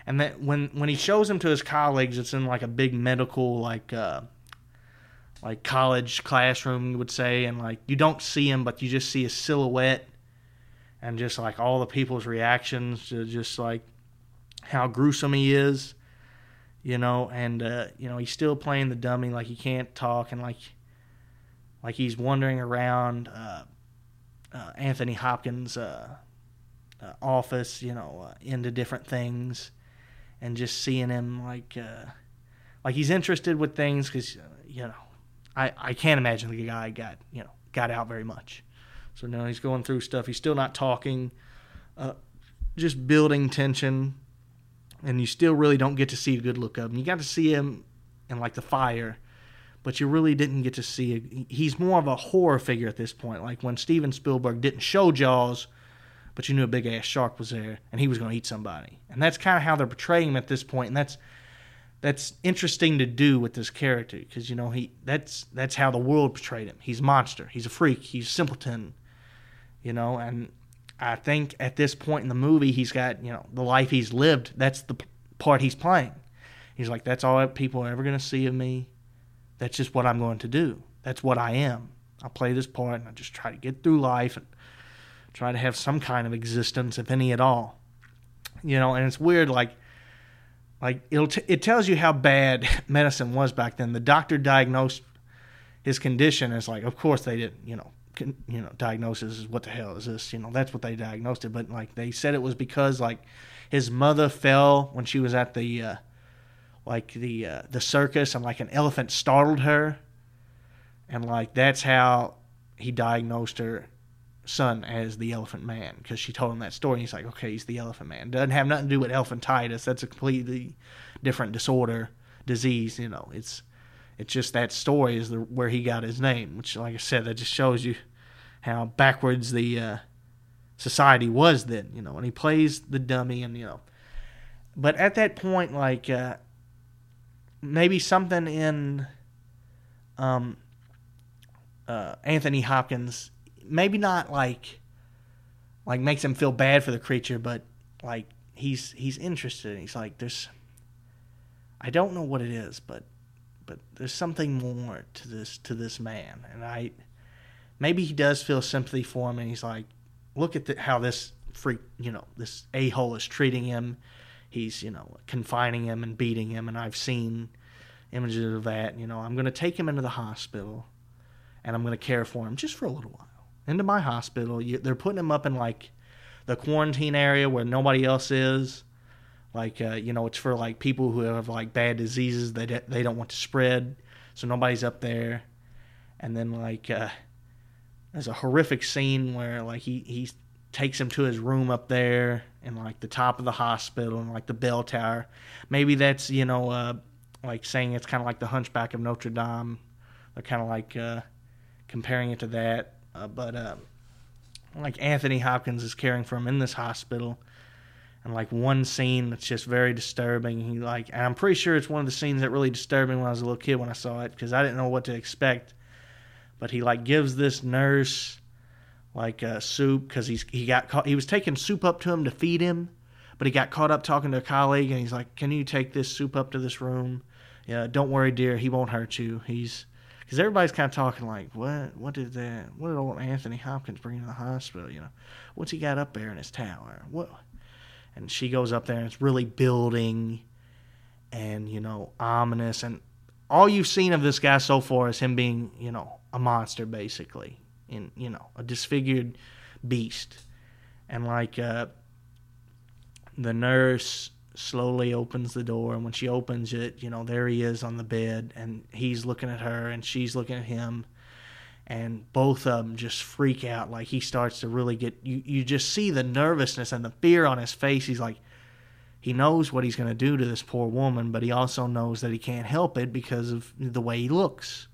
and that when when he shows him to his colleagues, it's in like a big medical like. Uh, like college classroom you would say and like you don't see him but you just see his silhouette and just like all the people's reactions to just like how gruesome he is you know and uh, you know he's still playing the dummy like he can't talk and like like he's wandering around uh, uh, Anthony Hopkins uh, uh, office you know uh, into different things and just seeing him like uh, like he's interested with things because you know I, I can't imagine the guy got you know got out very much. So now he's going through stuff. He's still not talking, uh, just building tension, and you still really don't get to see a good look of him. You got to see him in like the fire, but you really didn't get to see. A, he's more of a horror figure at this point. Like when Steven Spielberg didn't show Jaws, but you knew a big ass shark was there and he was going to eat somebody, and that's kind of how they're portraying him at this point, and that's that's interesting to do with this character because you know he that's that's how the world portrayed him. He's a monster. He's a freak. He's a simpleton. You know, and I think at this point in the movie, he's got you know the life he's lived. That's the part he's playing. He's like, that's all people are ever going to see of me. That's just what I'm going to do. That's what I am. I play this part and I just try to get through life and try to have some kind of existence, if any at all. You know, and it's weird, like like it'll t- it tells you how bad medicine was back then. The doctor diagnosed his condition as like, of course they didn't, you know, con- you know, diagnosis is what the hell is this? You know, that's what they diagnosed it. But like they said it was because like his mother fell when she was at the uh, like the uh, the circus and like an elephant startled her, and like that's how he diagnosed her son as the Elephant Man because she told him that story. And he's like, okay, he's the Elephant Man. Doesn't have nothing to do with elephantitis. That's a completely different disorder, disease. You know, it's It's just that story is the, where he got his name, which, like I said, that just shows you how backwards the uh, society was then, you know. And he plays the dummy, and you know, but at that point, like uh, maybe something in um, uh, Anthony Hopkins, maybe not like like makes him feel bad for the creature, but like he's he's interested. He's like, there's, I don't know what it is, but but there's something more to this to this man, and I maybe he does feel sympathy for him, and he's like, look at the, how this freak, you know, this a hole is treating him. He's you know confining him and beating him, and I've seen images of that. You know, I'm going to take him into the hospital, and I'm going to care for him just for a little while. Into my hospital, you, they're putting him up in like the quarantine area where nobody else is. Like uh, you know, it's for like people who have like bad diseases that they don't want to spread, so nobody's up there. And then like uh, there's a horrific scene where like he he takes him to his room up there in like the top of the hospital and like the bell tower. Maybe that's you know uh, like saying it's kind of like the Hunchback of Notre Dame. They're kind of like uh, comparing it to that, uh, but uh, like Anthony Hopkins is caring for him in this hospital, and like one scene that's just very disturbing. He like, and I'm pretty sure it's one of the scenes that really disturbed me when I was a little kid when I saw it because I didn't know what to expect. But he like gives this nurse like uh, soup because he's he got caught. He was taking soup up to him to feed him, but he got caught up talking to a colleague, and he's like, "Can you take this soup up to this room?" Yeah, don't worry, dear. He won't hurt you. He's because everybody's kind of talking like, what, what did that, what did old Anthony Hopkins bring to the hospital? You know, what's he got up there in his tower? What? And she goes up there and it's really building, and you know, ominous, and all you've seen of this guy so far is him being, you know, a monster basically, in you know, a disfigured beast, and like uh, the nurse slowly opens the door and when she opens it you know there he is on the bed and he's looking at her and she's looking at him and both of them just freak out like he starts to really get you you just see the nervousness and the fear on his face. He's like he knows what he's going to do to this poor woman but he also knows that he can't help it because of the way he looks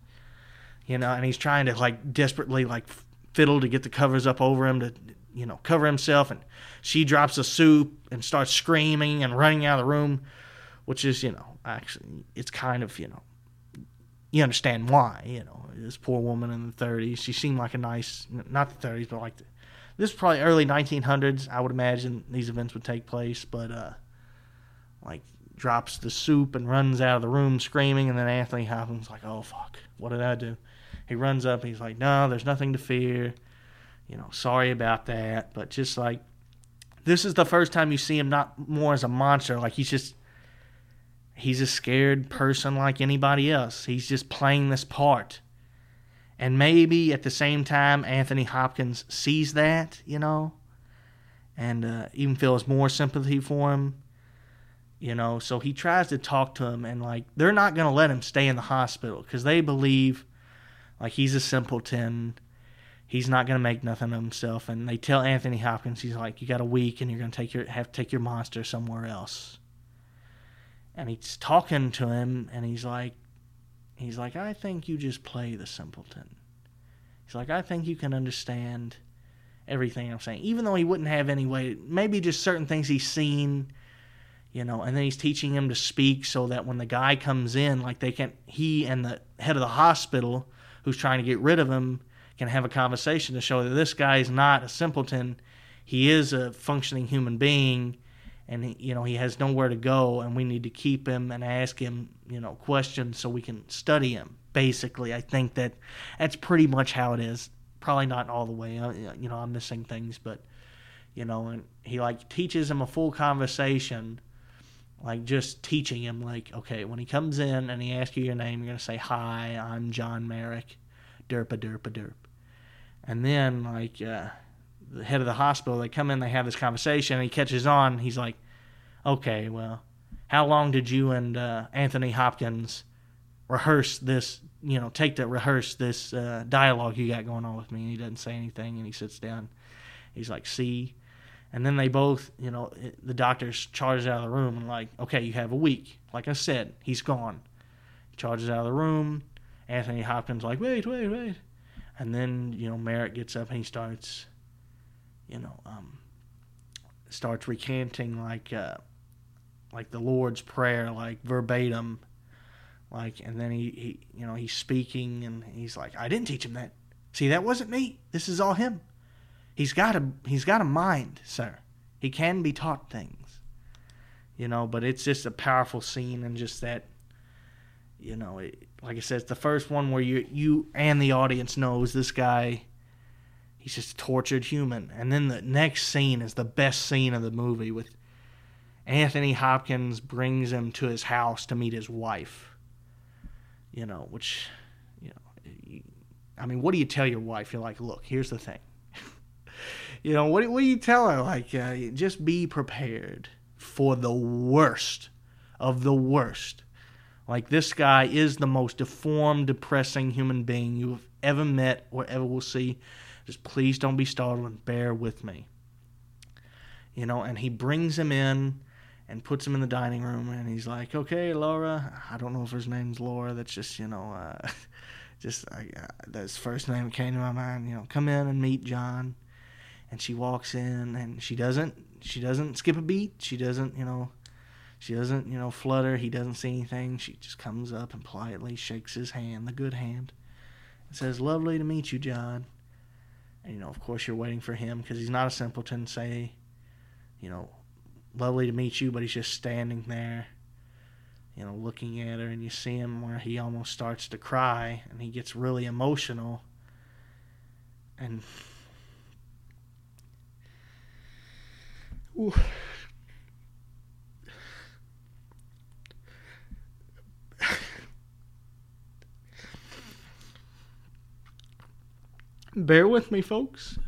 you know and he's trying to like desperately like fiddle to get the covers up over him to you know cover himself and she drops the soup and starts screaming and running out of the room, which is, you know, actually, it's kind of, you know, you understand why, you know, this poor woman in the 30s, she seemed like a nice, not the 30s, but like the, this is probably early 1900s, I would imagine these events would take place, but, uh, like, drops the soup and runs out of the room screaming, and then Anthony Hopkins like, oh, fuck, what did I do? He runs up, he's like, no, there's nothing to fear, you know, sorry about that, but just like, this is the first time you see him not more as a monster, like he's just he's a scared person like anybody else. He's just playing this part. And maybe at the same time, Anthony Hopkins sees that, you know, and uh, even feels more sympathy for him, you know. So he tries to talk to him, and like they're not going to let him stay in the hospital because they believe like he's a simpleton he's not going to make nothing of himself. And they tell Anthony Hopkins, he's like, you got a week, and you're going to take your have to take your monster somewhere else. And he's talking to him, and he's like, he's like, I think you just play the simpleton. He's like, I think you can understand everything I'm saying, even though he wouldn't have any way. Maybe just certain things he's seen. You know, and then he's teaching him to speak so that when the guy comes in, like they can, he and the head of the hospital who's trying to get rid of him can have a conversation to show that this guy is not a simpleton. He is a functioning human being, and he, you know he has nowhere to go, and we need to keep him and ask him, you know, questions so we can study him. Basically, I think that that's pretty much how it is. Probably not all the way. You know, I'm missing things, but you know, and he like teaches him a full conversation like just teaching him like okay when he comes in and he asks you your name you're going to say hi i'm john merrick derpa derpa derp and then, like, uh, the head of the hospital, they come in, they have this conversation, and he catches on. He's like, okay, well, how long did you and uh, Anthony Hopkins rehearse this, you know, take to rehearse this uh, dialogue you got going on with me? And he doesn't say anything, and he sits down. He's like, see? And then they both, you know, the doctor's charged out of the room and like, okay, you have a week. Like I said, he's gone. charges out of the room. Anthony Hopkins like, wait, wait, wait, and then you know Merrick gets up and he starts, you know, um, starts recanting like, uh, like the Lord's prayer, like verbatim, like, and then he, he, you know, he's speaking and he's like, I didn't teach him that. See, that wasn't me. This is all him. He's got a he's got a mind, sir. He can be taught things, you know. But it's just a powerful scene and just that, you know, it, like I said, it's the first one where you you and the audience knows this guy. He's just a tortured human, and then the next scene is the best scene of the movie with Anthony Hopkins brings him to his house to meet his wife. You know, which, you know, I mean, what do you tell your wife? You're like, look, here's the thing you know, what, what do you tell her? Like, uh, just be prepared for the worst of the worst. Like, this guy is the most deformed, depressing human being you've ever met or ever will see. Just please don't be startled and bear with me. You know, and he brings him in and puts him in the dining room and he's like, okay, Laura. I don't know if his name's Laura. That's just, you know, uh, just uh, that's first name came to my mind. You know, come in and meet John and she walks in and she doesn't she doesn't skip a beat she doesn't you know she doesn't you know flutter. He doesn't see anything. She just comes up and politely shakes his hand the good hand and says lovely to meet you john. And you know of course you're waiting for him because he's not a simpleton say you know lovely to meet you but he's just standing there you know looking at her and you see him where he almost starts to cry and he gets really emotional and Ooh. Bear with me, folks.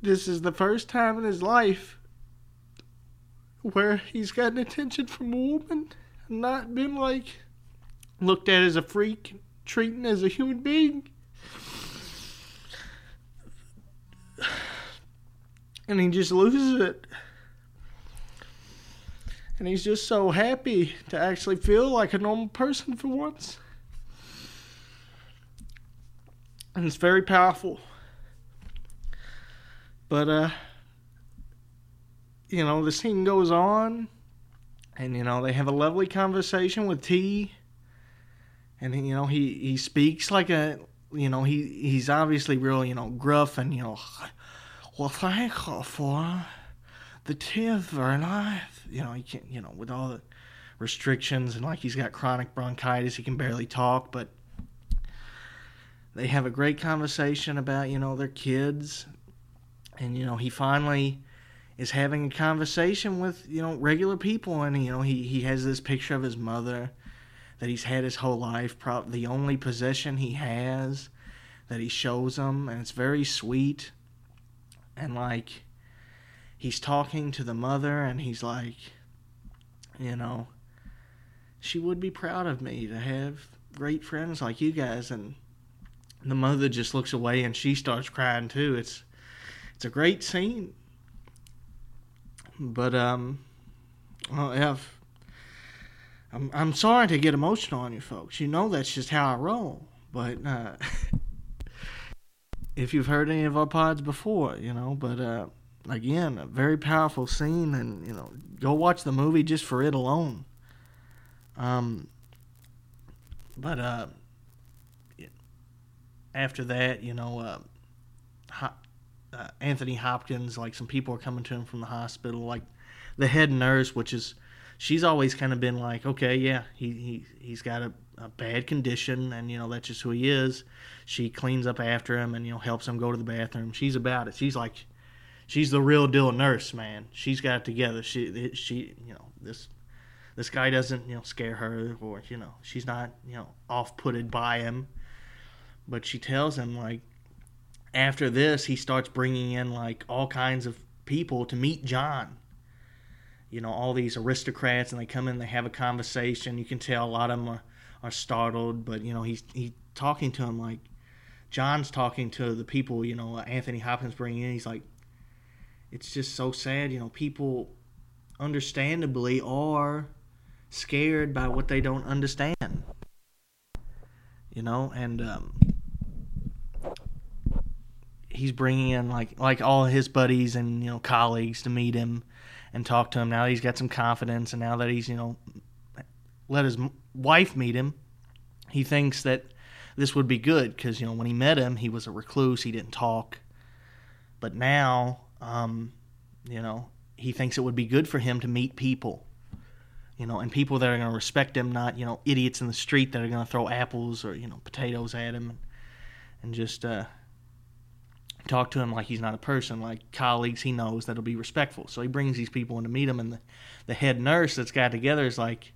This is the first time in his life where he's gotten attention from a woman and not been like looked at as a freak, treated as a human being. and he just loses it. And he's just so happy to actually feel like a normal person for once. And it's very powerful. But, uh, you know, the scene goes on, and, you know, they have a lovely conversation with tea. And, you know, he, he speaks like a, you know, he, he's obviously real, you know, gruff and, you know, well, thank God for the teeth very nice. You know, he can't, you know, with all the restrictions and like he's got chronic bronchitis, he can barely talk, but they have a great conversation about, you know, their kids. And, you know, he finally is having a conversation with, you know, regular people. And, you know, he, he has this picture of his mother that he's had his whole life, probably the only possession he has that he shows them. And it's very sweet and like he's talking to the mother and he's like you know she would be proud of me to have great friends like you guys and the mother just looks away and she starts crying too it's it's a great scene but um well if I'm I'm sorry to get emotional on you folks. You know that's just how I roll. But uh if you've heard any of our pods before, you know. But uh, again, a very powerful scene, and you know, go watch the movie just for it alone. Um, but uh, after that, you know, uh, uh, Anthony Hopkins, like some people are coming to him from the hospital, like the head nurse, which is she's always kind of been like, okay, yeah, he he he's got a, a bad condition, and you know that's just who he is she cleans up after him and you know helps him go to the bathroom. She's about it. She's like, she's the real deal nurse, man. She's got it together. She she you know this this guy doesn't you know scare her or you know she's not you know off putted by him, but she tells him like after this he starts bringing in like all kinds of people to meet John. You know all these aristocrats and they come in they have a conversation. You can tell a lot of them are, are startled, but you know he's he talking to him like John's talking to the people, you know, Anthony Hopkins bringing in. He's like, it's just so sad, you know, people understandably are scared by what they don't understand. You know, and um, he's bringing in like like all his buddies and you know colleagues to meet him and talk to him. Now he's got some confidence, and now that he's you know let his wife meet him, he thinks that this would be good because you know when he met him, he was a recluse, he didn't talk, but now, um, you know, he thinks it would be good for him to meet people. You know, and people that are going to respect him, not you know idiots in the street that are going to throw apples or you know potatoes at him, and, and just uh, talk to him like he's not a person, like colleagues he knows that'll be respectful. So he brings these people in to meet him, and the, the head nurse that's got together is like,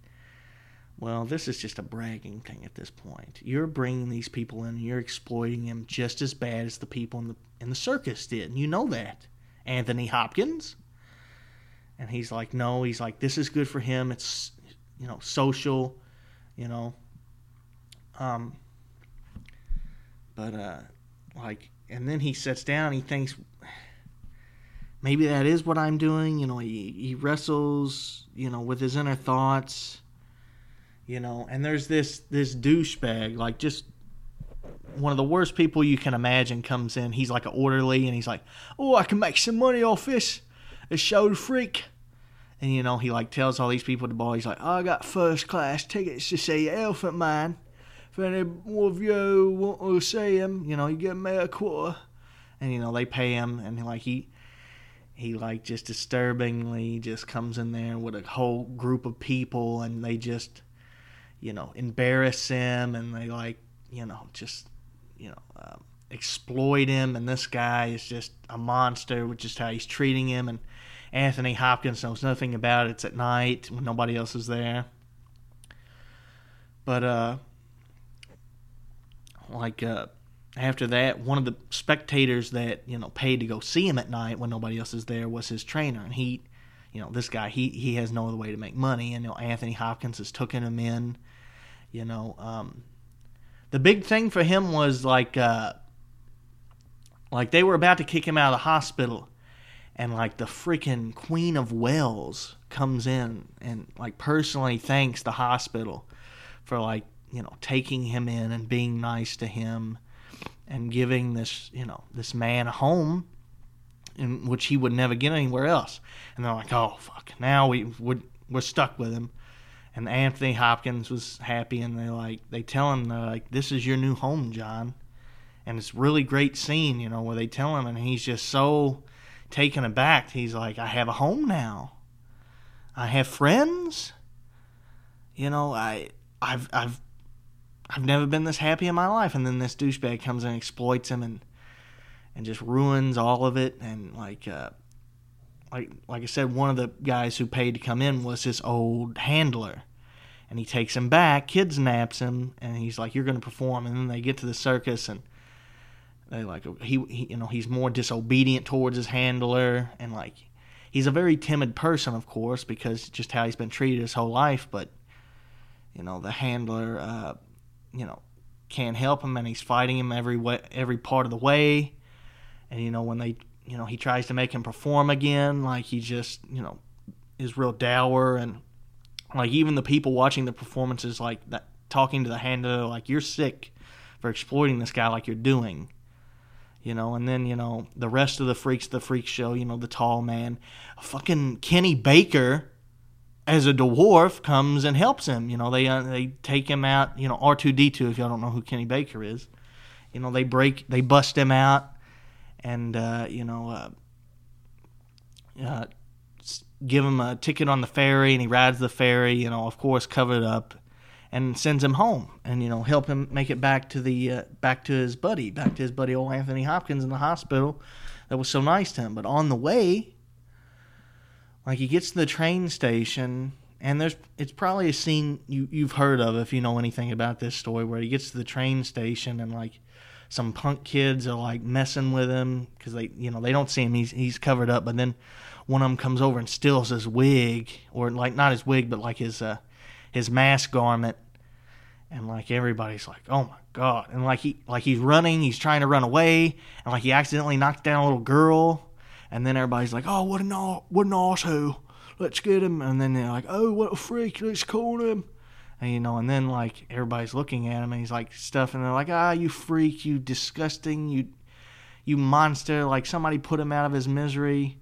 well, this is just a bragging thing at this point. You're bringing these people in, and you're exploiting them just as bad as the people in the in the circus did, and you know that, Anthony Hopkins. And he's like, no, he's like, this is good for him. It's you know social, you know. Um. But uh, like and then he sits down. He thinks maybe that is what I'm doing. You know, he he wrestles, you know, with his inner thoughts. You know, and there's this this douchebag, like just one of the worst people you can imagine, comes in. He's like an orderly, and he's like, "Oh, I can make some money off this, a show freak." And you know, he like tells all these people at the bar, he's like, "I got first class tickets to see Elephant Man." If any of you want to see him, you know, you give me a quarter. And, you know, they pay him, and, like, he, he, like, just disturbingly just comes in there with a whole group of people, and they just, you know, embarrass him, and they, like, you know, just, you know, um, exploit him. And this guy is just a monster, which is how he's treating him. And Anthony Hopkins knows nothing about it. It's at night when nobody else is there. But, uh, like uh, after that, one of the spectators that you know paid to go see him at night when nobody else is there was his trainer, and he, you know, this guy he he has no other way to make money, and you know Anthony Hopkins has taken him in, you know. Um, the big thing for him was like uh, like they were about to kick him out of the hospital, and like the freaking Queen of Wales comes in and like personally thanks the hospital for like you know, taking him in and being nice to him and giving this, you know, this man a home in which he would never get anywhere else. And they're like, oh, fuck, now we would, we're stuck with him. And Anthony Hopkins was happy, and they like they tell him they're like, "This is your new home, John," and it's really great scene, you know, where they tell him, and he's just so taken aback. He's like, "I have a home now. I have friends. You know, I I've I've I've never been this happy in my life. And then this douchebag comes and exploits him and and just ruins all of it. And like uh, like like I said, one of the guys who paid to come in was this old handler. And he takes him back, kidnaps him, and he's like, "You're going to perform." And then they get to the circus, and they like he, he you know he's more disobedient towards his handler, and like he's a very timid person, of course, because just how he's been treated his whole life. But you know the handler uh, you know can't help him and he's fighting him every way, every part of the way. And you know when they you know he tries to make him perform again, like he just you know is real dour and like even the people watching the performances like that talking to the handler like you're sick for exploiting this guy like you're doing you know and then you know the rest of the freaks the freak show you know the tall man fucking kenny baker as a dwarf comes and helps him. You know, they uh, they take him out. You know, R two D two. If y'all don't know who Kenny Baker is, you know they break they bust him out, and uh, you know, uh, uh, give him a ticket on the ferry, and he rides the ferry. You know, of course, covered up, and sends him home, and you know, help him make it back to the uh, back to his buddy, back to his buddy old Anthony Hopkins in the hospital. That was so nice to him. But on the way, like he gets to the train station and there's it's probably a scene you you've heard of if you know anything about this story where he gets to the train station and like some punk kids are like messing with him because they you know they don't see him. He's he's covered up but then one of them comes over and steals his wig or like not his wig but like his uh his mask garment. And like everybody's like oh my god. And like he like he's running he's trying to run away and like he accidentally knocks down a little girl and then everybody's like, "Oh, what an what an let's get him. And then they're like, oh, what a freak, let's call him. And, you know, and then like everybody's looking at him and he's like stuff, and they're like, ah, you freak, you disgusting, you, you monster. Like somebody put him out of his misery.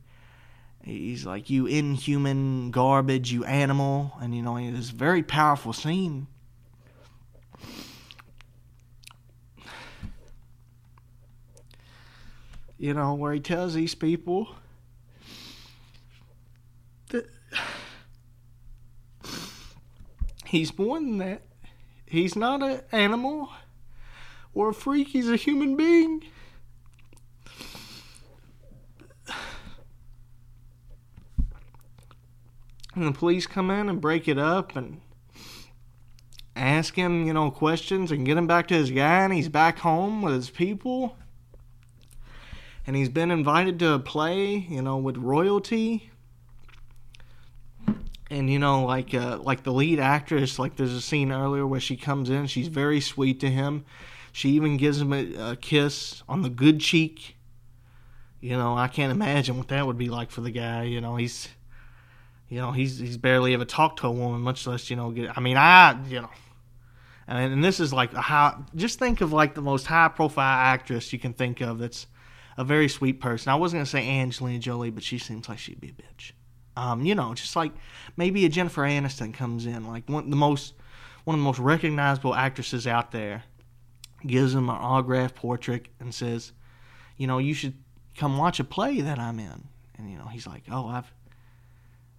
He's like, you inhuman garbage, you animal. And, you know, it's a very powerful scene. You know, where he tells these people that he's more than that. He's not an animal or a freak, he's a human being. And the police come in and break it up and ask him, you know, questions and get him back to his guy, and he's back home with his people. And he's been invited to play, you know, with royalty. And you know, like uh, like the lead actress, like there's a scene earlier where she comes in, she's very sweet to him. She even gives him a, a kiss on the good cheek. You know, I can't imagine what that would be like for the guy. You know, he's you know, he's he's barely ever talked to a woman, much less you know get. I mean, I you know, and, and this is like a high. Just think of like the most high profile actress you can think of. That's a very sweet person. I wasn't gonna say Angelina Jolie, but she seems like she'd be a bitch. Um, you know, just like maybe a Jennifer Aniston comes in, like one the most one of the most recognizable actresses out there, gives him an autograph portrait and says, you know, you should come watch a play that I'm in. And you know, he's like, oh, I've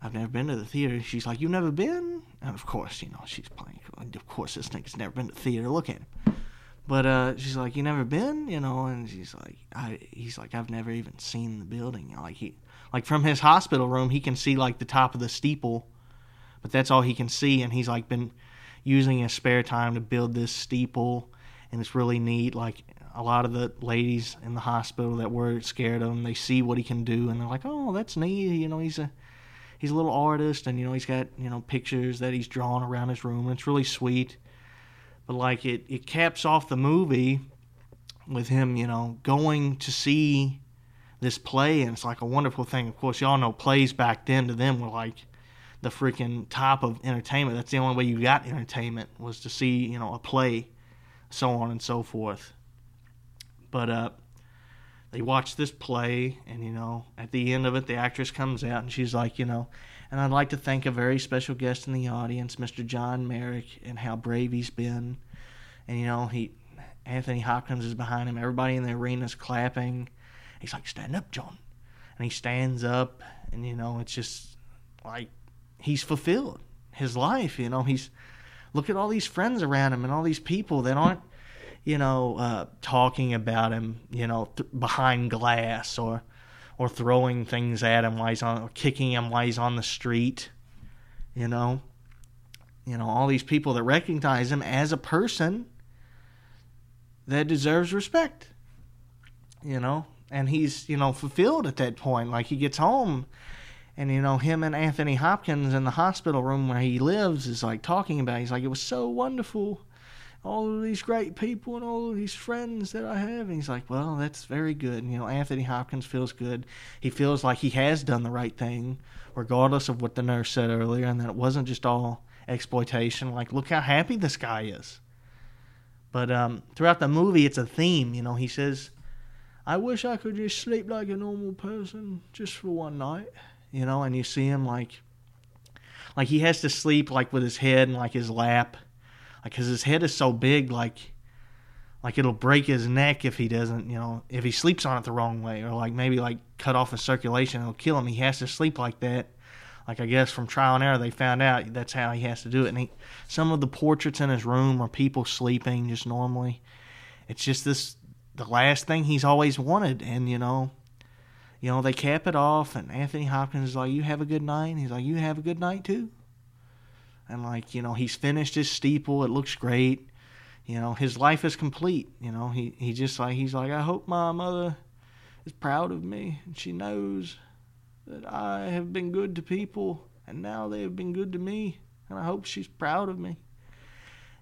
I've never been to the theater. She's like, you've never been? And of course, you know, she's playing. Of course, this nigga's never been to the theater. Look at him. But uh, she's like, you never been, you know? And she's like, I. He's like, I've never even seen the building. Like he, like from his hospital room, he can see like the top of the steeple, but that's all he can see. And he's like been using his spare time to build this steeple, and it's really neat. Like a lot of the ladies in the hospital that were scared of him, they see what he can do, and they're like, oh, that's neat. You know, he's a he's a little artist, and you know, he's got you know pictures that he's drawn around his room, and it's really sweet. But like it, it caps off the movie with him, you know, going to see this play, and it's like a wonderful thing. Of course, y'all know plays back then to them were like the freaking top of entertainment. That's the only way you got entertainment was to see, you know, a play, so on and so forth. But uh, they watch this play, and you know, at the end of it, the actress comes out and she's like, you know, and I'd like to thank a very special guest in the audience, Mr. John Merrick, and how brave he's been. And you know, he Anthony Hopkins is behind him. Everybody in the arena is clapping. He's like, "Stand up, John," and he stands up, and you know, it's just like he's fulfilled his life. You know, he's look at all these friends around him and all these people that aren't you know, uh, talking about him, you know, th- behind glass or or throwing things at him while he's on, or kicking him while he's on the street, you know, you know, all these people that recognize him as a person that deserves respect, you know, and he's you know fulfilled at that point. Like he gets home. And you know him and Anthony Hopkins in the hospital room where he lives is like talking about. It. He's like, it was so wonderful all of these great people and all of these friends that I have. And he's like, well, that's very good. And, you know, Anthony Hopkins feels good. He feels like he has done the right thing, regardless of what the nurse said earlier, and that it wasn't just all exploitation. Like, look how happy this guy is. But um, throughout the movie, it's a theme. You know, he says, I wish I could just sleep like a normal person just for one night. You know, and you see him like, like he has to sleep like with his head in like his lap like cause his head is so big like like it'll break his neck if he doesn't you know if he sleeps on it the wrong way or like maybe like cut off his circulation it'll kill him. He has to sleep like that. Like i guess from trial and error they found out that's how he has to do it. And he, some of the portraits in his room are people sleeping just normally. It's just this the last thing he's always wanted. And you know you know they cap it off and anthony hopkins is like you have a good night. And he's like you have a good night too and like you know he's finished his steeple. It looks great. You know his life is complete. You know he he just like he's like i hope my mother is proud of me. And she knows that i have been good to people and now they have been good to me and i hope she's proud of me.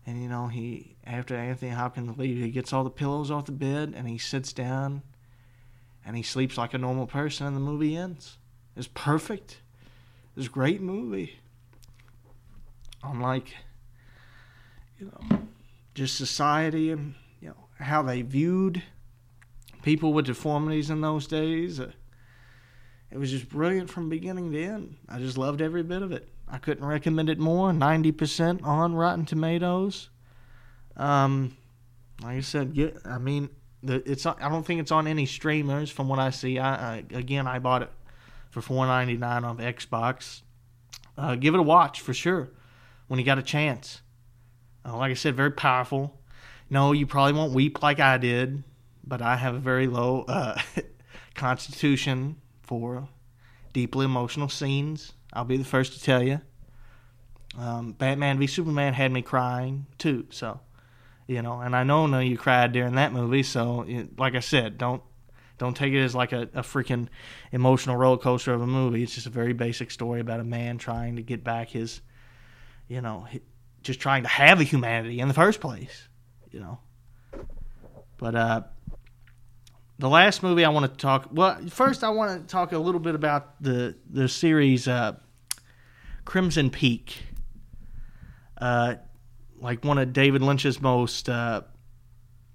And you know he after anthony hopkins leaves he gets all the pillows off the bed and he sits down and he sleeps like a normal person and the movie ends. It's perfect. Was a great movie. On like, you know, just society and you know how they viewed people with deformities in those days. Uh, it was just brilliant from beginning to end. I just loved every bit of it. I couldn't recommend it more. Ninety percent on Rotten Tomatoes. Um, like I said, get, I mean, the, it's I don't think it's on any streamers from what I see. I, I again, I bought it for four ninety nine on Xbox. Uh, give it a watch for sure when you got a chance. Uh, like I said, very powerful. No, you probably won't weep like I did, but I have a very low uh, constitution for deeply emotional scenes. I'll be the first to tell you. Um, Batman v Superman had me crying too, so you know, and I know no you cried during that movie, so like I said, don't don't take it as like a, a freaking emotional roller coaster of a movie. It's just a very basic story about a man trying to get back his, you know, just trying to have a humanity in the first place, you know. But uh, the last movie I want to talk. Well, first I want to talk a little bit about the the series uh, Crimson Peak. Uh, like one of David Lynch's most uh,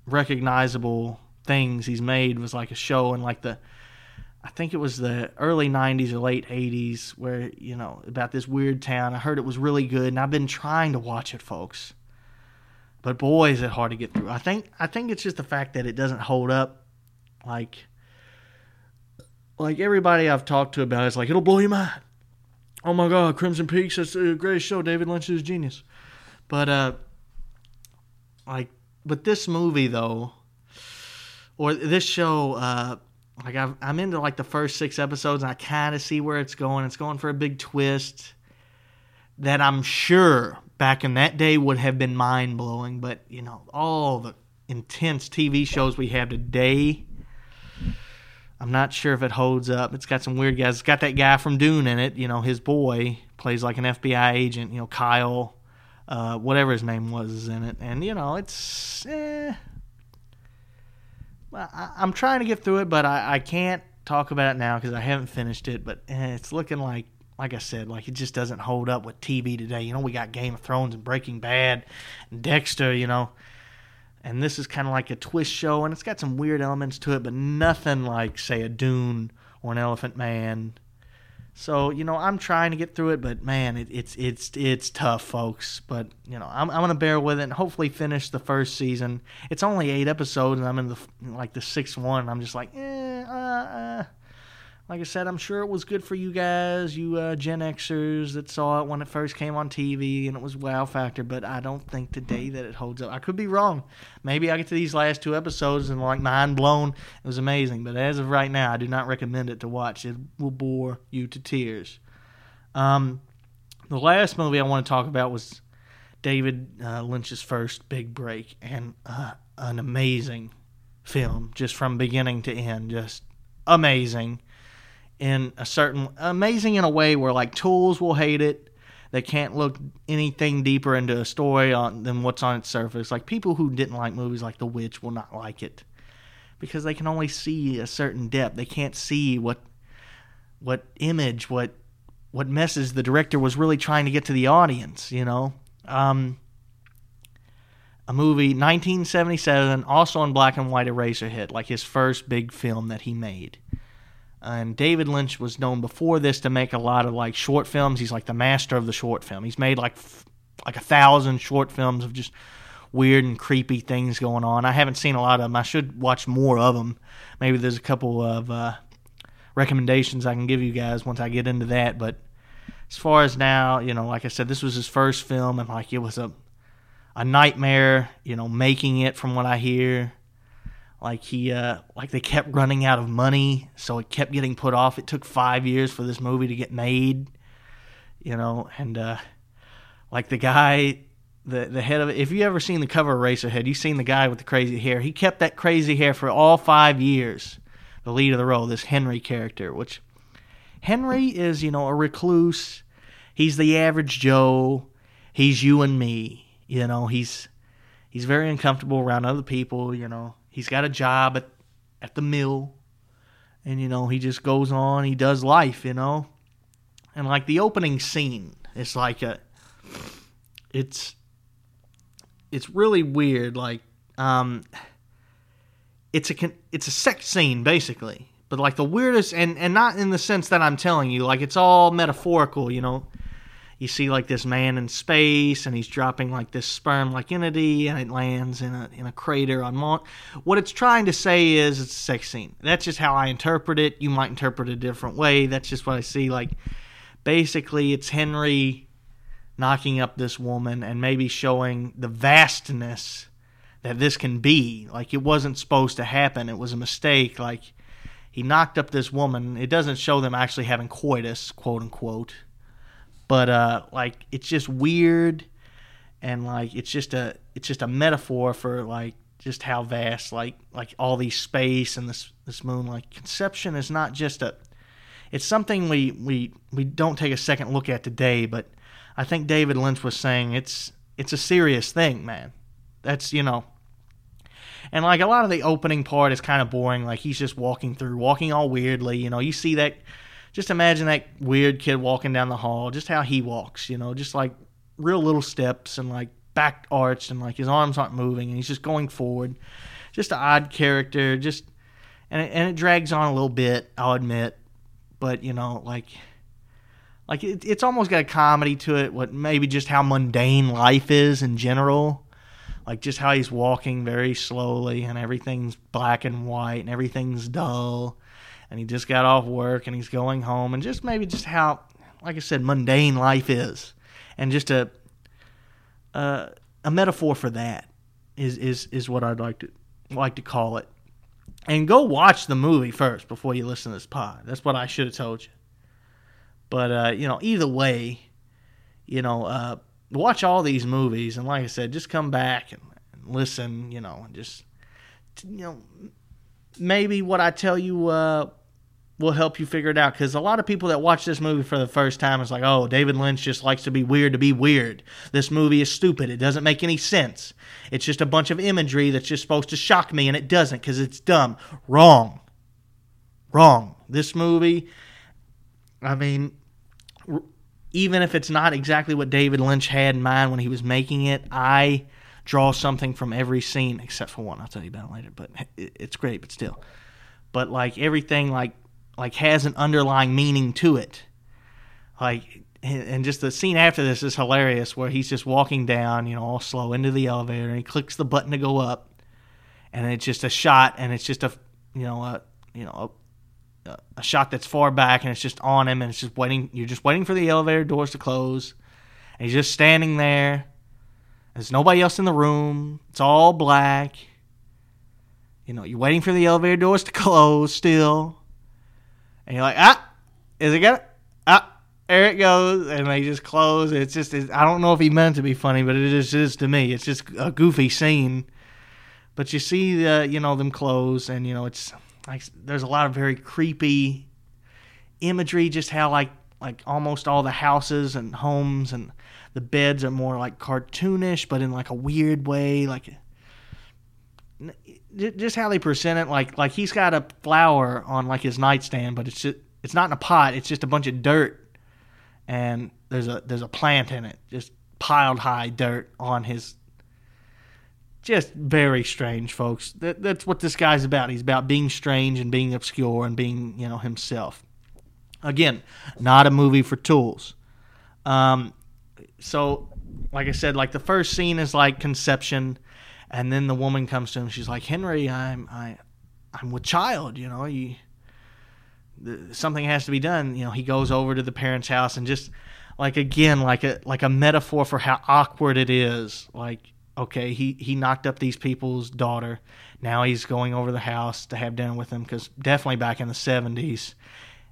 recognizable things he's made was like a show in like the I think it was the early 90s or late 80s where, you know, about this weird town. I heard it was really good and I've been trying to watch it, folks. But boy, is it hard to get through. I think I think it's just the fact that it doesn't hold up like like everybody I've talked to about it's like it'll blow your mind. Oh my god, Crimson Peaks, that's the greatest show. David Lynch is genius. But uh, like, but this movie though, or this show, uh, like i am into like the first six episodes, and I kind of see where it's going. It's going for a big twist that I'm sure back in that day would have been mind blowing. But you know, all the intense TV shows we have today. I'm not sure if it holds up. It's got some weird guys. It's got that guy from Dune in it. You know, his boy plays like an FBI agent. You know, Kyle uh, whatever his name was is in it, and you know it's. Eh, I, am trying to get through it, but I, I can't talk about it now because I haven't finished it. But eh, it's looking like, like I said, like it just doesn't hold up with TV today. You know, we got Game of Thrones and Breaking Bad, and Dexter. You know, and this is kind of like a twist show, and it's got some weird elements to it, but nothing like say a Dune or an Elephant Man so you know, I'm trying to get through it, but man, it, it's it's it's tough, folks. But you know, I'm I'm gonna bear with it and hopefully finish the first season. It's only eight episodes, and I'm in the like the sixth one. I'm just like, eh, uh, uh like I said, I'm sure it was good for you guys, you uh, Gen Xers that saw it when it first came on TV and it was wow factor. But I don't think today that it holds up. I could be wrong. Maybe I get to these last two episodes and like mind blown. It was amazing. But as of right now, I do not recommend it to watch. It will bore you to tears. Um, the last movie I want to talk about was David uh, Lynch's first big break and uh, an amazing film, just from beginning to end, just amazing in a certain amazing in a way where like tools will hate it. They can't look anything deeper into a story on than what's on its surface. Like people who didn't like movies like the witch will not like it because they can only see a certain depth. They can't see what what image what what message the director was really trying to get to the audience you know? Um, a movie 1977 also in black and white Eraserhead like his first big film that he made and David Lynch was known before this to make a lot of like short films. He's like the master of the short film. He's made like like a thousand short films of just weird and creepy things going on. I haven't seen a lot of them. I should watch more of them. Maybe there's a couple of uh, recommendations I can give you guys once I get into that. But as far as now, you know, like I said, this was his first film, and like it was a a nightmare. You know, making it from what I hear. Like he, uh, like they kept running out of money, so it kept getting put off. It took five years for this movie to get made, you know. And uh, like the guy, the the head of it. If you ever seen the cover of Eraserhead, you've seen the guy with the crazy hair. He kept that crazy hair for all five years. The lead of the role, this Henry character, which Henry is, you know, a recluse. He's the average Joe. He's you and me. You know, he's he's very uncomfortable around other people. You know, he's got a job at at the mill, and you know he just goes on. He does life, you know, and like the opening scene it's like a it's it's really weird. Like um it's a it's a sex scene basically. But like the weirdest and and not in the sense that I'm telling you. Like it's all metaphorical you know you see like this man in space and he's dropping like this sperm like entity and it lands in a in a crater on Mars. What it's trying to say is it's a sex scene. That's just how I interpret it. You might interpret it a different way. That's just what I see. Like basically it's Henry knocking up this woman and maybe showing the vastness that this can be. Like it wasn't supposed to happen. It was a mistake. Like he knocked up this woman. It doesn't show them actually having coitus, quote unquote but uh, like it's just weird, and like it's just a it's just a metaphor for like just how vast like like all these space and this this moon like conception is not just a it's something we we we don't take a second look at today but i think david lynch was saying it's it's a serious thing man. That's you know and like a lot of the opening part is kind of boring like he's just walking through walking all weirdly you know you see that just imagine that weird kid walking down the hall, just how he walks, you know, just like real little steps and like back arched and like his arms aren't moving and he's just going forward. Just an odd character, just and it, and it drags on a little bit, I'll admit, but you know, like like it, it's almost got a comedy to it. What maybe just how mundane life is in general, like just how he's walking very slowly and everything's black and white and everything's dull and he just got off work and he's going home and just maybe just how like I said mundane life is and just a a metaphor for that is is is what I'd like to like to call it. And go watch the movie first before you listen to this pod. That's what I should have told you. But uh, you know, either way, you know, uh, watch all these movies and like I said, just come back and, and listen, you know, and just you know maybe what I tell you uh, will help you figure it out. Because a lot of people that watch this movie for the first time is like, oh, David Lynch just likes to be weird to be weird. This movie is stupid. It doesn't make any sense. It's just a bunch of imagery that's just supposed to shock me, and it doesn't because it's dumb. Wrong. Wrong. This movie, I mean, even if it's not exactly what David Lynch had in mind when he was making it, I draw something from every scene except for one. I'll tell you about it later, but it's great, but still. But like everything, like like has an underlying meaning to it. Like and just the scene after this is hilarious where he's just walking down, you know, all slow into the elevator and he clicks the button to go up and it's just a shot and it's just a you know, a you know, a, a shot that's far back and it's just on him and it's just waiting you're just waiting for the elevator doors to close. And he's just standing there. There's nobody else in the room. It's all black. You know, you're waiting for the elevator doors to close still and you're like, ah, is it gonna? Ah, there it goes, and they just close. It's just, it's, I don't know if he meant to be funny, but it is, is to me. It's just a goofy scene. But you see the, you know, them close, and you know, it's like there's a lot of very creepy imagery. Just how like like almost all the houses and homes and the beds are more like cartoonish, but in like a weird way, like just how they present it, like like he's got a flower on like his nightstand, but it's just, it's not in a pot. It's just a bunch of dirt, and there's a there's a plant in it, just piled high dirt on his. Just very strange, folks. That, that's what this guy's about. He's about being strange and being obscure and being you know himself. Again, not a movie for tools. Um, so, like I said, like the first scene is like conception and then the woman comes to him. She's like, Henry, I'm I, I'm with child. You know, you something has to be done. You know, he goes over to the parents' house and just like again, like a like a metaphor for how awkward it is. Like, okay, he he knocked up these people's daughter. Now he's going over the house to have dinner with them because definitely back in the seventies,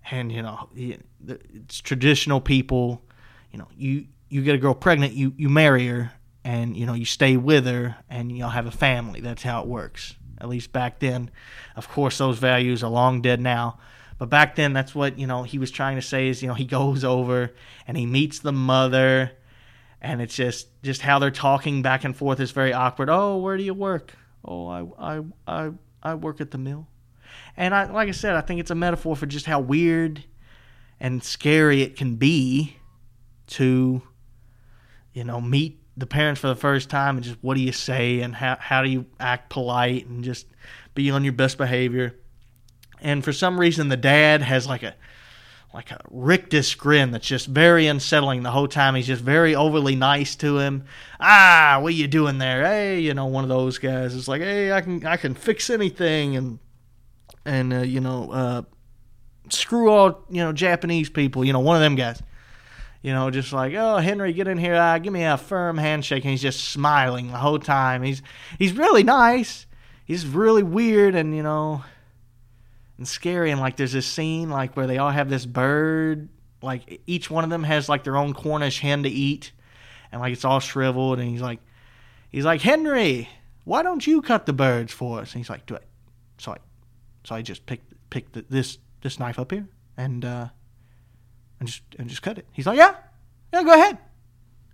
and you know, it's traditional people. You know, you you get a girl pregnant, you you marry her, and you know you stay with her and you'll have a family. That's how it works. At least back then of course those values are long dead now. But back then that's what you know he was trying to say is you know he goes over and he meets the mother and it's just just how they're talking back and forth is very awkward. Oh where do you work? Oh i i i, I work at the mill. And I, like I said, I think it's a metaphor for just how weird and scary it can be to you know meet the parents for the first time and just what do you say and how how do you act polite and just be on your best behavior. And for some reason the dad has like a like a rictus grin that's just very unsettling the whole time. He's just very overly nice to him. Ah, what are you doing there? Hey, you know, one of those guys is like, hey, I can I can fix anything and and uh, you know, uh, screw all you know Japanese people. You know, one of them guys. You know, just like, oh Henry, get in here, uh, give me a firm handshake, and he's just smiling the whole time. He's he's really nice. He's really weird, and you know, and scary. And like, there's this scene like where they all have this bird. Like each one of them has like their own Cornish hen to eat, and like it's all shriveled. And he's like, he's like Henry, why don't you cut the birds for us? And he's like, do it. So I, so I just picked picked the, this this knife up here and uh, and just and just cut it. He's like, yeah, yeah, go ahead.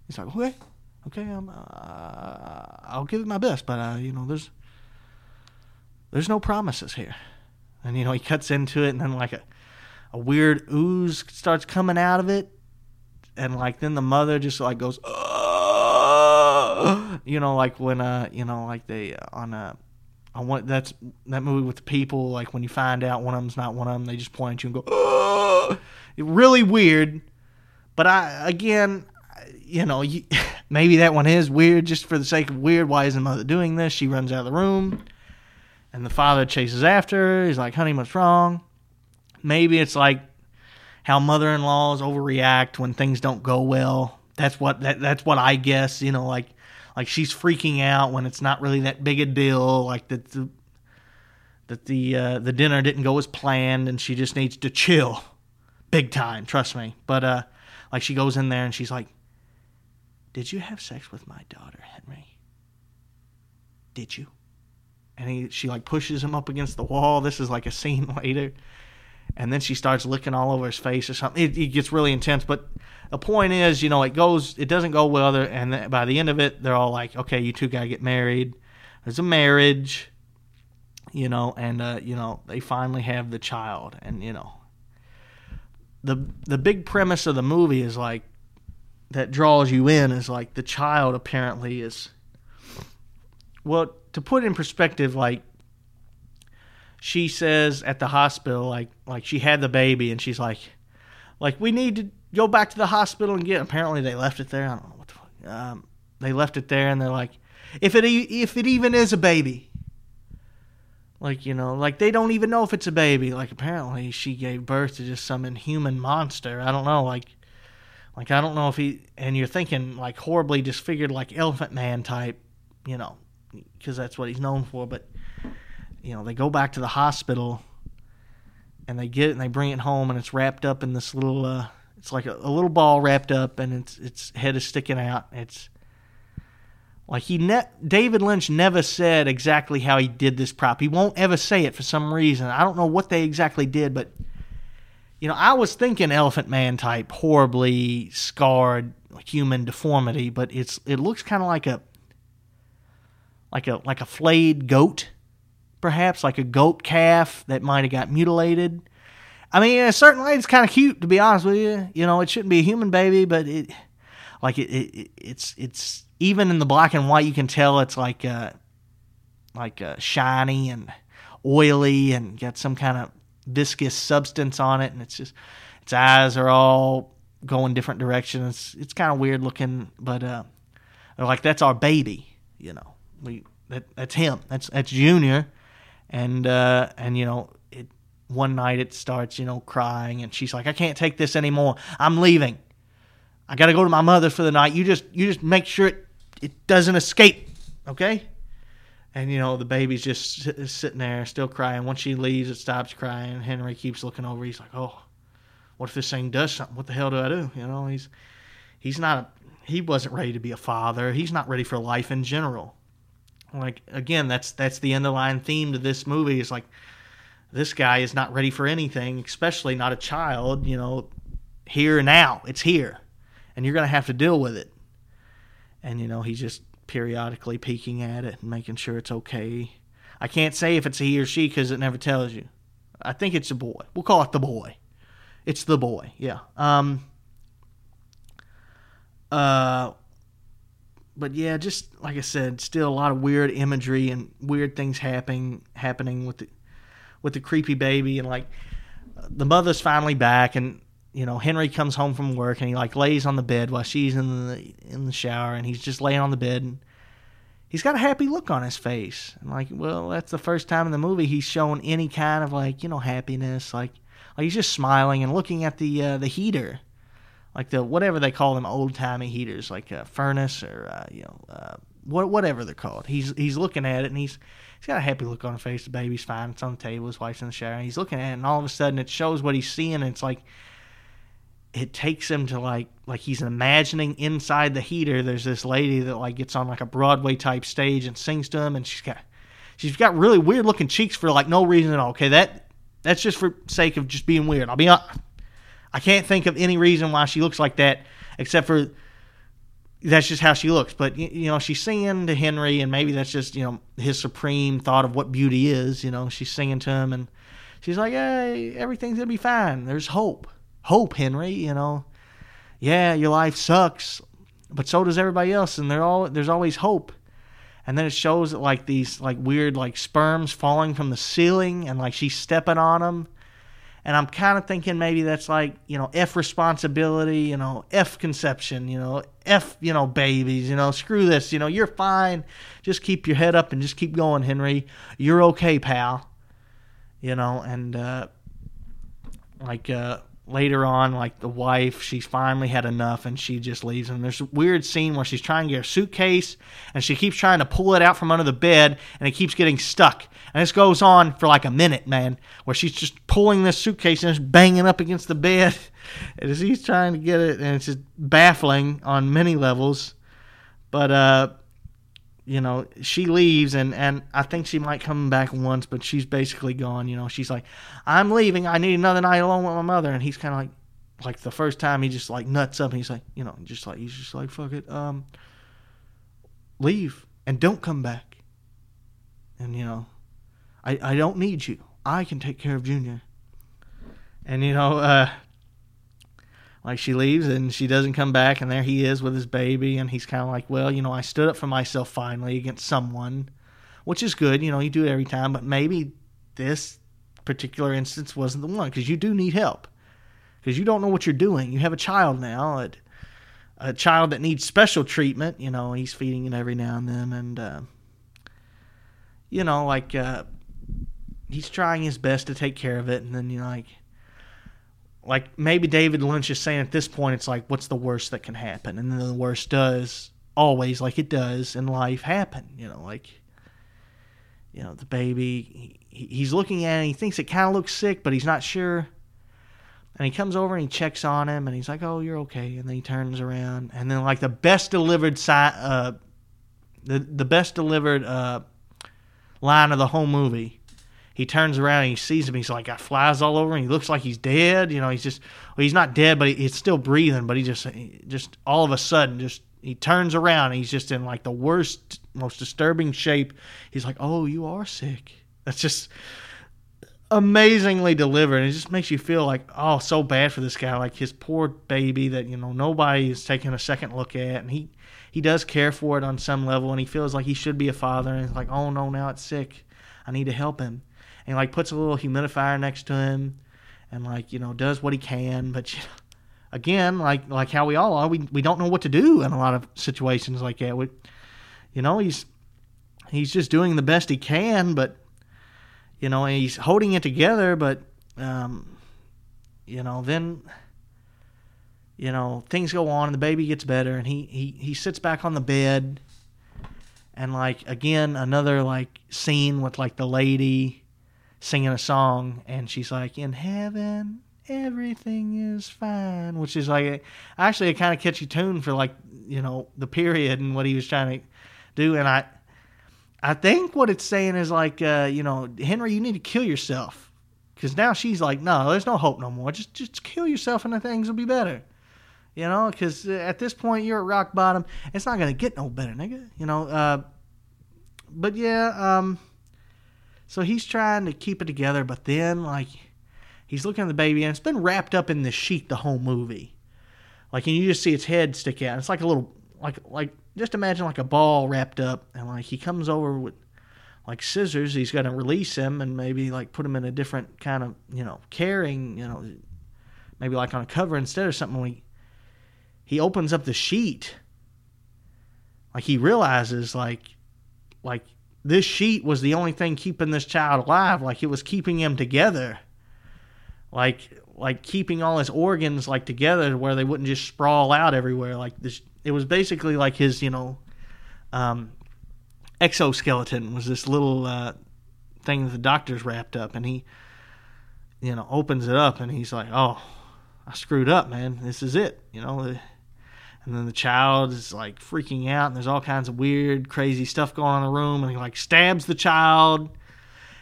He's like, okay, okay, um, uh, I'll give it my best, but uh, you know, there's there's no promises here. And you know, he cuts into it, and then like a a weird ooze starts coming out of it, and like then the mother just like goes, "Ugh," you know, like when uh, you know, like they uh, on a. I want that's that movie with the people. Like when you find out one of them's not one of them, they just point at you and go. Really weird. But I again, you know, you, maybe that one is weird just for the sake of weird. Why is the mother doing this? She runs out of the room, and the father chases after her. He's like, "Honey, what's wrong?" Maybe it's like how mother-in-laws overreact when things don't go well. That's what that, that's what I guess. You know, like like she's freaking out when it's not really that big a deal. Like that the that the uh, the dinner didn't go as planned, and she just needs to chill, big time. Trust me. But uh, like she goes in there and she's like, "Did you have sex with my daughter, Henry? Did you?" And he she like pushes him up against the wall. This is like a scene later and then she starts licking all over his face or something. It, it, gets really intense. But the point is, you know, it goes, it doesn't go well. And by the end of it, they're all like, okay, you two gotta get married. There's a marriage, you know, and uh, you know they finally have the child, and you know, the the big premise of the movie is like that draws you in is like the child apparently is well to put in perspective like she says at the hospital like like she had the baby and she's like like we need to go back to the hospital and get apparently they left it there. I don't know what the fuck um, they left it there and they're like if it if it even is a baby like you know like they don't even know if it's a baby. Like apparently she gave birth to just some inhuman monster. I don't know like like i don't know if he and you're thinking like horribly disfigured like elephant man type you know because that's what he's known for. But you know, they go back to the hospital and they get it and they bring it home and it's wrapped up in this little uh it's like a, a little ball wrapped up and its its head is sticking out. It's like he ne- David Lynch never said exactly how he did this prop. He won't ever say it for some reason. I don't know what they exactly did, but you know, I was thinking Elephant Man type, horribly scarred human deformity, but it's it looks kind of like a like a like a flayed goat perhaps like a goat calf that might have got mutilated. I mean, in a certain way, it's kind of cute to be honest with you. You know, it shouldn't be a human baby, but it, like it, it it's it's even in the black and white, you can tell it's like uh, like uh, shiny and oily and got some kind of viscous substance on it, and it's just its eyes are all going different directions. It's, it's kind of weird looking, but uh, like that's our baby, you know. We that that's him. That's that's Junior and uh, and you know it, one night it starts you know crying and she's like i can't take this anymore i'm leaving i gotta go to my mother for the night you just you just make sure it, it doesn't escape okay? And you know the baby's just sitting there still crying. Once she leaves it stops crying. Henry keeps looking over. He's like oh what if this thing does something? What the hell do i do? You know he's he's not he wasn't ready to be a father. He's not ready for life in general. Like again that's that's the underlying theme to this movie is like this guy is not ready for anything especially not a child you know here now. It's here. And you're to have to deal with it and you know he's just periodically peeking at it and making sure it's okay i can't say if it's he or she because it never tells you i think it's a boy we'll call it the boy It's the boy. Yeah. Um. Uh. But yeah, just like I said, still a lot of weird imagery and weird things happening happening with the with the creepy baby and like the mother's finally back and you know Henry comes home from work and he like lays on the bed while she's in the in the shower and he's just laying on the bed and he's got a happy look on his face. And like well that's the first time in the movie he's shown any kind of like you know happiness. Like like he's just smiling and looking at the uh, the heater. Like the whatever they call them old timey heaters like a furnace or uh, you know uh, what whatever they're called. He's he's looking at it and he's he's got a happy look on his face. The baby's fine. It's on the table. His wife's in the shower. And he's looking at it and all of a sudden it shows what he's seeing. And it's like it takes him to like like he's imagining inside the heater there's this lady that like gets on like a broadway type stage and sings to him and she's got she's got really weird looking cheeks for like no reason at all okay? That that's just for sake of just being weird. I'll be honest i can't think of any reason why she looks like that except for that's just how she looks. But you know she's singing to henry and maybe that's just you know his supreme thought of what beauty is you know? She's singing to him and she's like hey everything's gonna be fine. There's hope hope, Henry. You know, yeah, your life sucks, but so does everybody else, and all there's always hope. And then it shows like these like weird like sperms falling from the ceiling, and like she's stepping on them. And I'm kind of thinking maybe that's like you know F responsibility, you know F conception, you know F you know babies, you know screw this, you know you're fine, just keep your head up and just keep going, Henry. You're okay, pal. You know, and uh, like uh, later on, like the wife, she's finally had enough and she just leaves. And there's a weird scene where she's trying to get her suitcase and she keeps trying to pull it out from under the bed and it keeps getting stuck. And this goes on for like a minute, man, where she's just pulling this suitcase and it's banging up against the bed And as he's trying to get it. And it's just baffling on many levels. But, uh, you know, she leaves and, and I think she might come back once, but she's basically gone. You know, she's like, I'm leaving. I need another night alone with my mother. And he's kind of like, like the first time he just like nuts up and he's like, you know, just like, he's just like, fuck it. Um, leave and don't come back. And, you know, I, I don't need you. I can take care of Junior. And, you know, uh, like she leaves and she doesn't come back, and there he is with his baby, and he's kind of like, well, you know, I stood up for myself finally against someone, which is good. You know, you do it every time, but maybe this particular instance wasn't the one because you do need help because you don't know what you're doing. You have a child now, a, a child that needs special treatment. You know, he's feeding it every now and then, and uh, you know, like uh, he's trying his best to take care of it, and then you know, like like maybe David Lynch is saying at this point, it's like, what's the worst that can happen? And then the worst does always, like it does in life, happen. You know, like, you know, the baby, he, he's looking at it, he thinks it kind of looks sick, but he's not sure. And he comes over and he checks on him, and he's like, "Oh, you're okay." And then he turns around, and then like the best delivered si- uh, the the best delivered uh, line of the whole movie he turns around and he sees him. He's like got flies all over him. He looks like he's dead. You know, he's just well, he's not dead, but he's still breathing. But he just he just all of a sudden just he turns around. he's just in like the worst, most disturbing shape. He's like, "Oh, you are sick." That's just amazingly delivered. It just makes you feel like, oh, so bad for this guy, like his poor baby that you know nobody is taking a second look at, and he he does care for it on some level, and he feels like he should be a father, and it's like, oh no, now it's sick. I need to help him and like puts a little humidifier next to him and like you know does what he can. But you know, again like like how we all are we, we don't know what to do in a lot of situations like that. We, you know he's he's just doing the best he can but you know he's holding it together. But um, you know then you know things go on and the baby gets better and he he, he sits back on the bed. And like again another like scene with like the lady singing a song, and she's like, "In heaven, everything is fine," which is like actually a kind of catchy tune for like you know the period and what he was trying to do. And I, I think what it's saying is like, uh, you know, Henry, you need to kill yourself because now she's like, no, there's no hope no more. Just just kill yourself and the things will be better. You know, because at this point you're at rock bottom. It's not gonna get no better, nigga. You know. Uh, but yeah, um, so he's trying to keep it together, but then like he's looking at the baby, and it's been wrapped up in this sheet the whole movie. Like, and you just see its head stick out. It's like a little, like, like just imagine like a ball wrapped up, and like he comes over with like scissors. He's to release him and maybe like put him in a different kind of, you know, carrying, you know, maybe like on a cover instead or something. When he, he opens up the sheet, like he realizes like, like this sheet was the only thing keeping this child alive. Like it was keeping him together. Like like keeping all his organs like together where they wouldn't just sprawl out everywhere. Like this, it was basically like his you know, um, exoskeleton was this little uh, thing that the doctors wrapped up, and he, you know, opens it up and he's like, oh, I screwed up, man. This is it, you know. And then the child is like freaking out, and there's all kinds of weird, crazy stuff going on in the room, and he like stabs the child.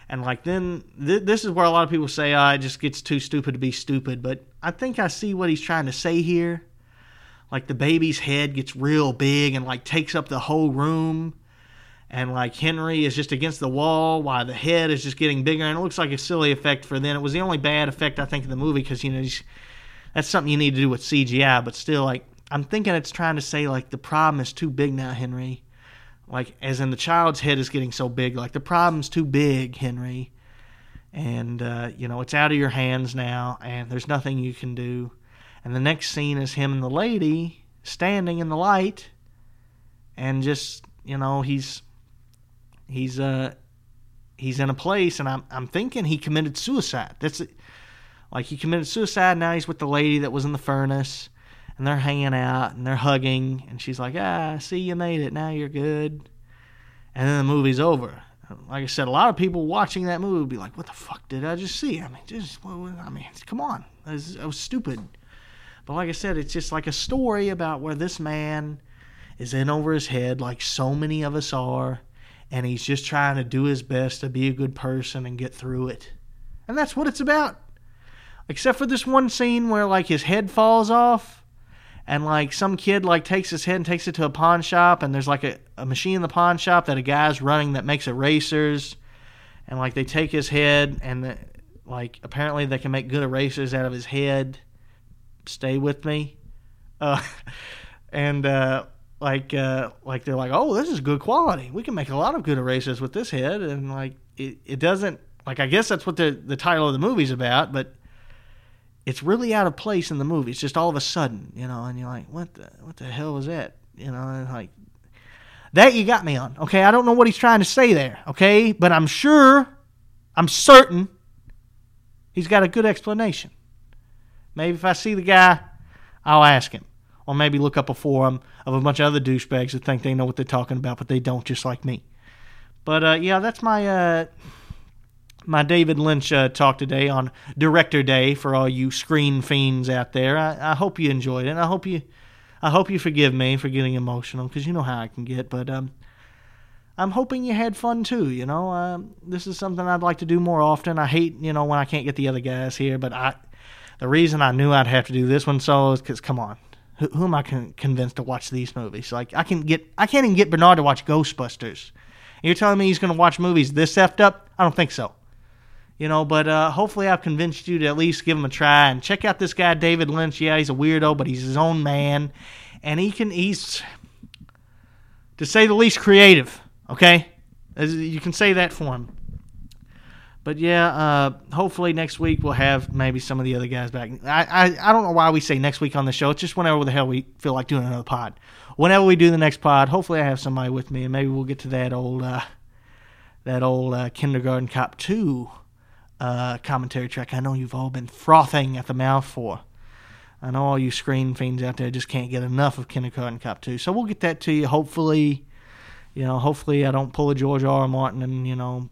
And like then, th- this is where a lot of people say, "Oh, it just gets too stupid to be stupid." But I think I see what he's trying to say here. Like the baby's head gets real big and like takes up the whole room, and like Henry is just against the wall while the head is just getting bigger, and it looks like a silly effect for then. It was the only bad effect I think in the movie because you know that's something you need to do with CGI, but still like I'm thinking it's trying to say like the problem is too big now, Henry. Like as in the child's head is getting so big, like the problem's too big, Henry. And uh, you know, it's out of your hands now and there's nothing you can do. And the next scene is him and the lady standing in the light and just, you know, he's he's uh he's in a place and I'm I'm thinking he committed suicide. That's like he committed suicide, now he's with the lady that was in the furnace and they're hanging out and they're hugging. And she's like ah see you made it. Now you're good. And then the movie's over. Like i said a lot of people watching that movie would be like what the fuck did i just see? I mean just i mean come on. It was, was stupid. But like i said it's just like a story about where this man is in over his head like so many of us are. And he's just trying to do his best to be a good person and get through it. And that's what it's about. Except for this one scene where like his head falls off and like some kid like takes his head and takes it to a pawn shop and there's like a, a machine in the pawn shop that a guy's running that makes erasers. And like they take his head and the, like apparently they can make good erasers out of his head. Stay with me. Uh, and uh, like uh, like they're like oh this is good quality. We can make a lot of good erasers with this head. And like it, it doesn't like i guess that's what the, the title of the movie's about but it's really out of place in the movie. It's just all of a sudden, you know, and you're like, what the what the hell was that? You know, and like that you got me on. Okay, I don't know what he's trying to say there. Okay, but I'm sure, I'm certain, he's got a good explanation. Maybe if I see the guy, I'll ask him, or maybe look up a forum of a bunch of other douchebags that think they know what they're talking about, but they don't, just like me. But uh, yeah, that's my. Uh, my David Lynch uh, talk today on Director Day for all you screen fiends out there. I, I hope you enjoyed it. And I hope you, I hope you forgive me for getting emotional because you know how I can get. But um, I'm hoping you had fun too. You know, uh, this is something I'd like to do more often. I hate you know when I can't get the other guys here, but I, the reason I knew I'd have to do this one solo is because come on. Who, who am I con- convinced to watch these movies? Like I can get, I can't even get Bernard to watch Ghostbusters. And you're telling me he's going to watch movies this effed up? I don't think so you know but uh, hopefully i've convinced you to at least give him a try and check out this guy david lynch. Yeah he's a weirdo but he's his own man. And he can he's to say the least creative okay? As you can say that for him. But yeah uh, hopefully next week we'll have maybe some of the other guys back. I, I i don't know why we say next week on the show. It's just whenever the hell we feel like doing another pod. Whenever we do the next pod hopefully i have somebody with me and maybe we'll get to that old uh, that old uh, kindergarten cop 2 uh, commentary track I know you've all been frothing at the mouth for. I know all you screen fiends out there just can't get enough of Kindergarten Cop 2. So we'll get that to you. Hopefully, you know, hopefully I don't pull a George R. R. Martin and, you know,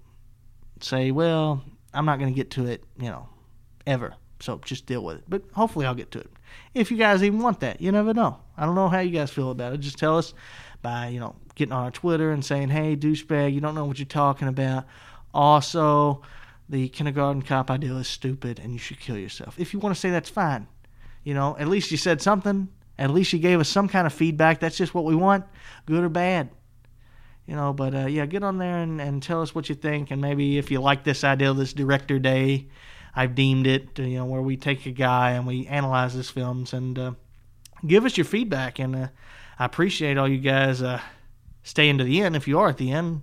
say, well, I'm not going to get to it, you know, ever. So just deal with it. But hopefully I'll get to it. If you guys even want that, you never know. I don't know how you guys feel about it. Just tell us by, you know, getting on our Twitter and saying, hey, douchebag, you don't know what you're talking about. Also, the kindergarten cop idea is stupid and you should kill yourself. If you want to say that's fine. You know, at least you said something. At least you gave us some kind of feedback. That's just what we want, good or bad. You know, but uh, yeah, get on there and, and tell us what you think. And maybe if you like this idea, this director day I've deemed it. You know, where we take a guy and we analyze his films and uh, give us your feedback. And uh, I appreciate all you guys uh, staying to the end. If you are at the end,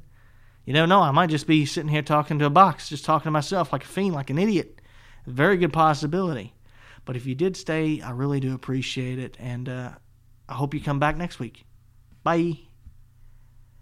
you don't know. I might just be sitting here talking to a box, just talking to myself like a fiend, like an idiot. Very good possibility. But if you did stay, I really do appreciate it. And uh, I hope you come back next week. Bye.